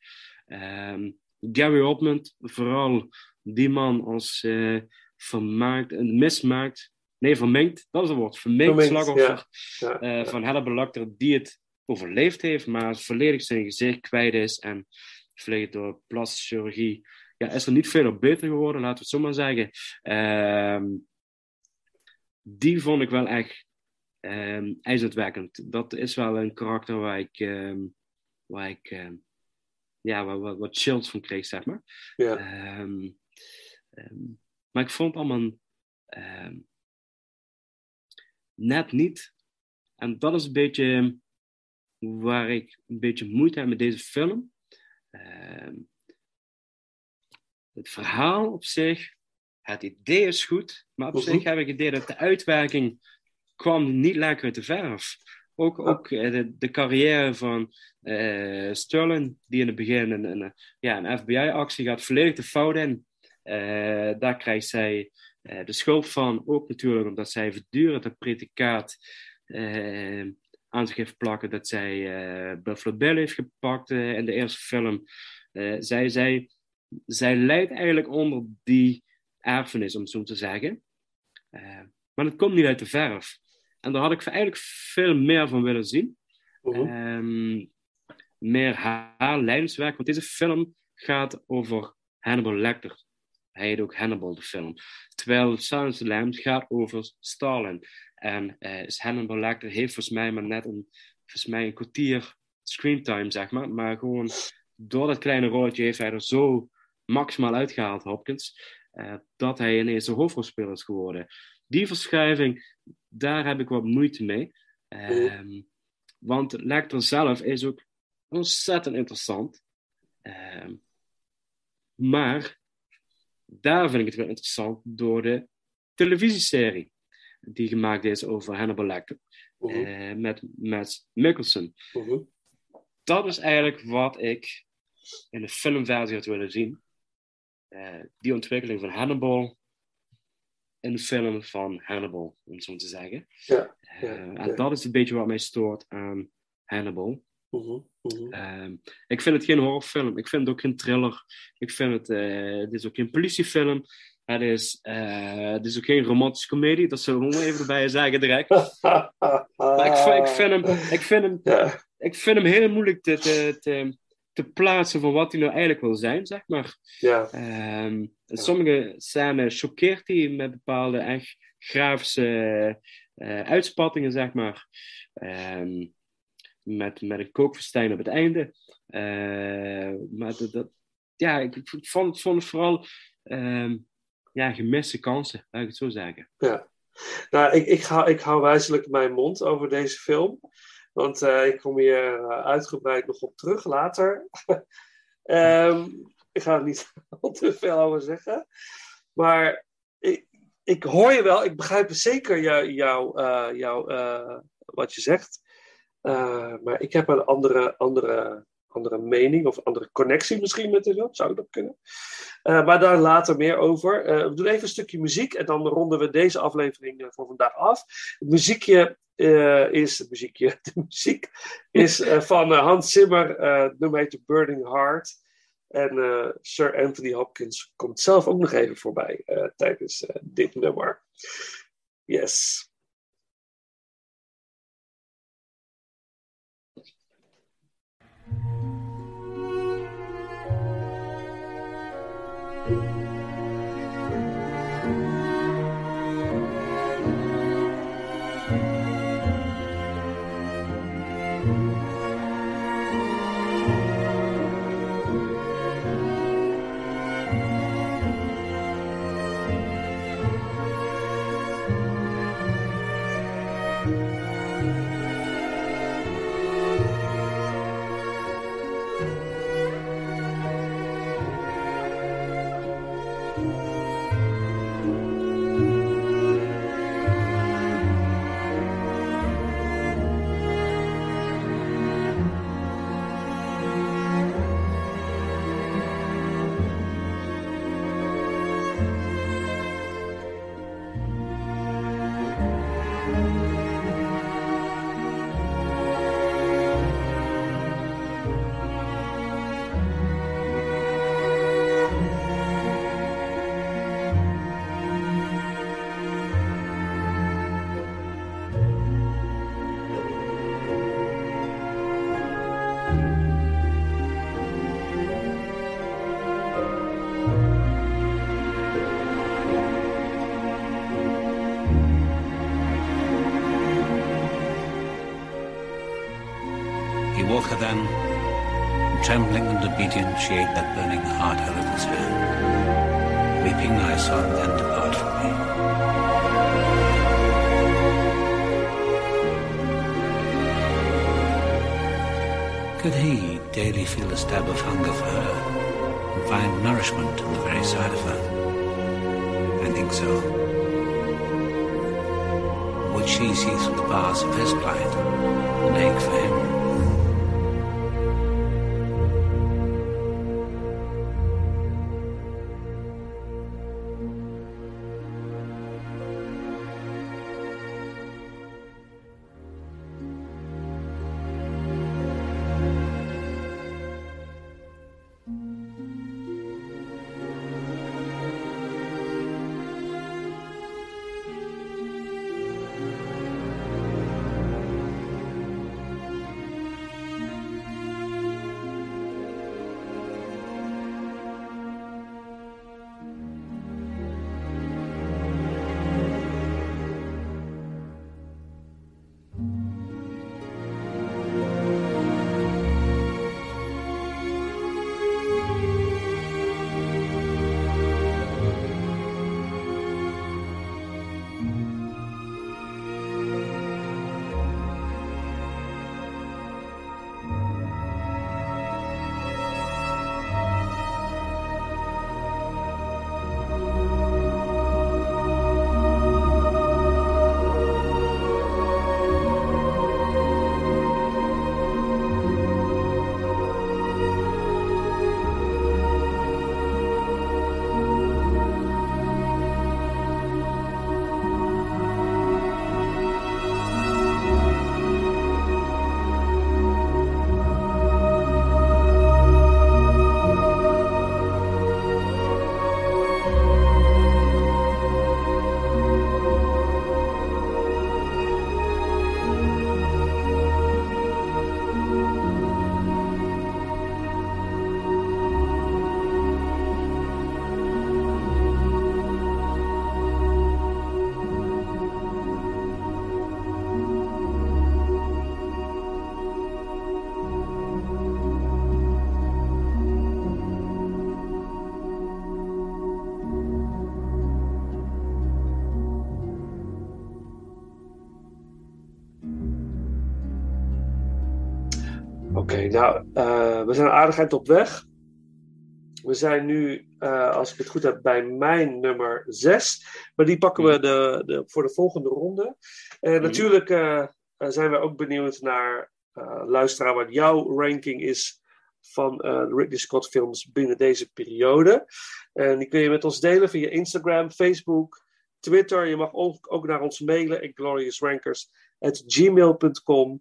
Ehm, Gary Oldman, vooral die man als eh, vermaakt en mismaakt. Nee, verminkt, dat is het woord. Verminkt, Verminkt, slachtoffer ja. eh, ja. van Lecter die het overleefd heeft, maar volledig zijn gezicht kwijt is en volledig door plastische chirurgie. Ja, is er niet veel op beter geworden, laten we het zo maar zeggen. Ehm, die vond ik wel echt ehm ijzerwekkend. Dat is wel een karakter waar ik, ehm, waar ik ja, wat, wat, chills van kreeg, zeg maar. Ja. Ehm, maar ik vond het allemaal ehm, net niet. En dat is een beetje waar ik een beetje moeite heb met deze film. Ehm, het verhaal op zich, het idee is goed, maar op Mhm. zich heb ik het idee dat de uitwerking kwam niet lekker uit de verf. Ook, ook eh, de, de carrière van eh Sterling, die in het begin een, een, ja, een FBI-actie gaat, volledig de fout in. Eh, daar krijgt zij eh, de schuld van, ook natuurlijk omdat zij voortdurend het predicaat eh, aan zich heeft plakken dat zij Buffalo Bill heeft gepakt in de eerste film. Zij, zij, zij leidt eigenlijk onder die erfenis, om zo te zeggen. Maar het komt niet uit de verf. En daar had ik eigenlijk veel meer van willen zien. Ehm, meer haar lijnswerk. Want deze film gaat over Hannibal Lecter. Hij heet ook Hannibal, de film. Terwijl Silence of the Lambs gaat over Stalin. En eh, is Hannibal Lecter heeft volgens mij maar net een, volgens mij een kwartier screentime, zeg maar. Maar gewoon door dat kleine rolletje heeft hij er zo maximaal uitgehaald, Hopkins, eh, dat hij ineens de hoofdrolspeler is geworden. Die verschuiving, daar heb ik wat moeite mee. Ehm, want Lecter zelf is ook ontzettend interessant. Ehm, maar daar vind ik het wel interessant door de televisieserie die gemaakt is over Hannibal Lecter eh, met Matt Mikkelsen. Dat is eigenlijk wat ik in de filmversie had willen zien. Eh, die ontwikkeling van Hannibal in de film van Hannibal, om het zo te zeggen. Ja, Eh, ja, en dat is een beetje wat mij stoort aan Hannibal. Mhm. Ehm, ik vind het geen horrorfilm. Ik vind het ook geen thriller. Ik vind het, eh, het is ook geen politiefilm. Het is, eh, het is ook geen romantische komedie. Dat zullen we even erbij zeggen direct. Maar ik, vind- ik vind hem, ik vind hem, Ja. ik vind hem heel moeilijk te, te, te, te plaatsen van wat hij nou eigenlijk wil zijn, zeg maar. Ja. In sommige scènes choqueert hij met bepaalde echt grafische eh, uitspattingen, zeg maar. Ehm, met, met een kookfestijn op het einde. Eh, maar dat, ja, ik vond, vond vooral ehm, ja, gemiste kansen, laat ik het zo zeggen. Ja. Nou, ik, ik, hou, ik hou wijzelijk mijn mond over deze film. Want eh, ik kom hier eh, uitgebreid nog op terug later. Ehm, ik ga er niet al te veel over zeggen. Maar ik, ik hoor je wel, ik begrijp zeker jou, jou, jou, wat je zegt. Eh, maar ik heb een andere, andere, andere mening of andere connectie misschien met de film. Zou dat kunnen? Eh, maar daar later meer over. Eh, we doen even een stukje muziek en dan ronden we deze aflevering voor vandaag af. Het muziekje is, muziekje, de muziek is van Hans Zimmer, het nummer heet The Burning Heart. En Sir Anthony Hopkins komt zelf ook nog even voorbij tijdens dit nummer. Yes. Then, trembling and obedient, she ate that burning heart out of his hand. Weeping, I saw him then depart from me. Could he daily feel a stab of hunger for her and find nourishment in the very sight of her? I think so. Would she see through the bars of his plight and ache for him? Nou, uh, we zijn aardig eind op weg. We zijn nu, uh, als ik het goed heb, bij mijn nummer 6. Maar die pakken we de, de, voor de volgende ronde. En mm. natuurlijk uh, zijn we ook benieuwd naar luisteraar wat jouw ranking is van de Ridley Scott films binnen deze periode. En die kun je met ons delen via Instagram, Facebook, Twitter. Je mag ook, ook naar ons mailen, gloriousrankers.gmail.com.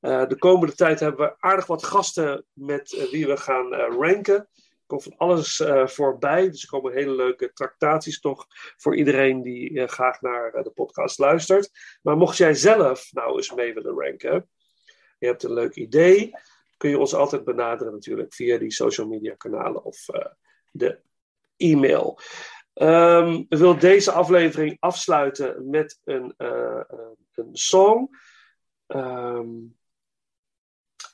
Uh, de komende tijd hebben we aardig wat gasten met uh, wie we gaan uh, ranken. Er komt van alles voorbij. Dus er komen hele leuke tractaties toch voor iedereen die graag naar de podcast luistert. Maar mocht jij zelf nou eens mee willen ranken, je hebt een leuk idee, kun je ons altijd benaderen natuurlijk via die social media kanalen of de e-mail. Um, we willen deze aflevering afsluiten met een, een song. Um,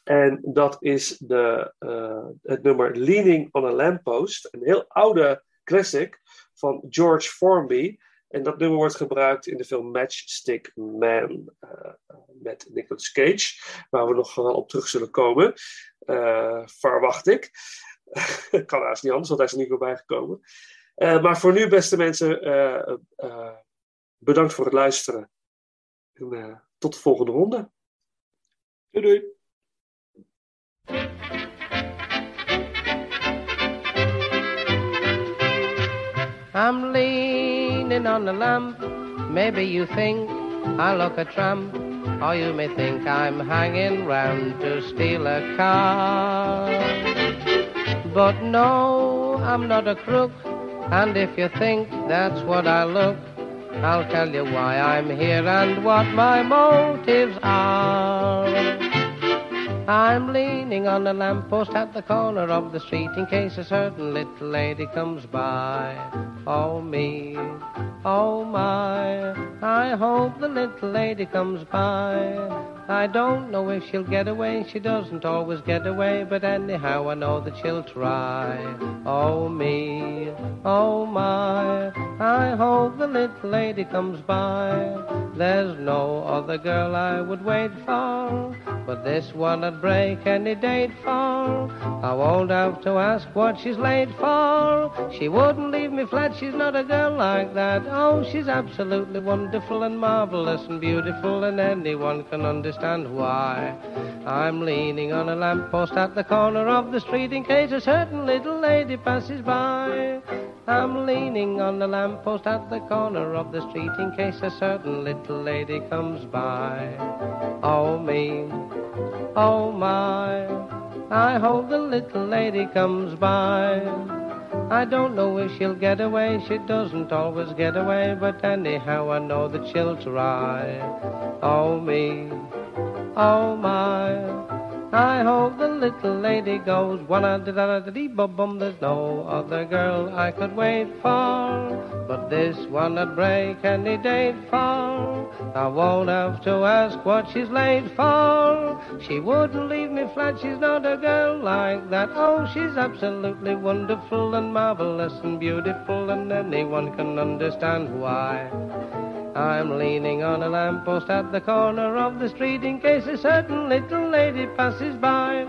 en dat is de, uh, het nummer Leaning on a Lamppost. Een heel oude classic van George Formby. En dat nummer wordt gebruikt in de film Matchstick Man uh, met Nicolas Cage. Waar we nog wel op terug zullen komen. Uh, verwacht ik. kan haast niet anders, want hij is er niet voorbij gekomen. maar voor nu, beste mensen, bedankt voor het luisteren. En tot de volgende ronde. Doei doei. I'm leaning on the lamp. Maybe you think I look a tramp, or you may think I'm hanging round to steal a car. But no, I'm not a crook, and if you think that's what I look, I'll tell you why I'm here and what my motives are. I'm leaning on a lamppost at the corner of the street in case a certain little lady comes by. Oh me, oh my, I hope the little lady comes by. I don't know if she'll get away, she doesn't always get away, but anyhow I know that she'll try. Oh me, oh my, I hope the little lady comes by. There's no other girl I would wait for, but this one I'd break any date for. I won't have to ask what she's late for. She wouldn't leave me flat, she's not a girl like that. Oh, she's absolutely wonderful and marvelous and beautiful, and anyone can understand why. I'm leaning on a lamppost at the corner of the street in case a certain little lady passes by. I'm leaning on the lamppost at the corner of the street in case a certain little lady comes by. Oh me, oh my, I hope the little lady comes by. I don't know if she'll get away, she doesn't always get away, but anyhow I know that she'll try. Oh me, oh my. I hope the little lady goes one da da da dee bum bum. There's no other girl I could wait for, but this one I'd break any date for. I won't have to ask what she's late for. She wouldn't leave me flat. She's not a girl like that. Oh, she's absolutely wonderful and marvelous and beautiful, and anyone can understand why. I'm leaning on a lamppost at the corner of the street in case a certain little lady passes by.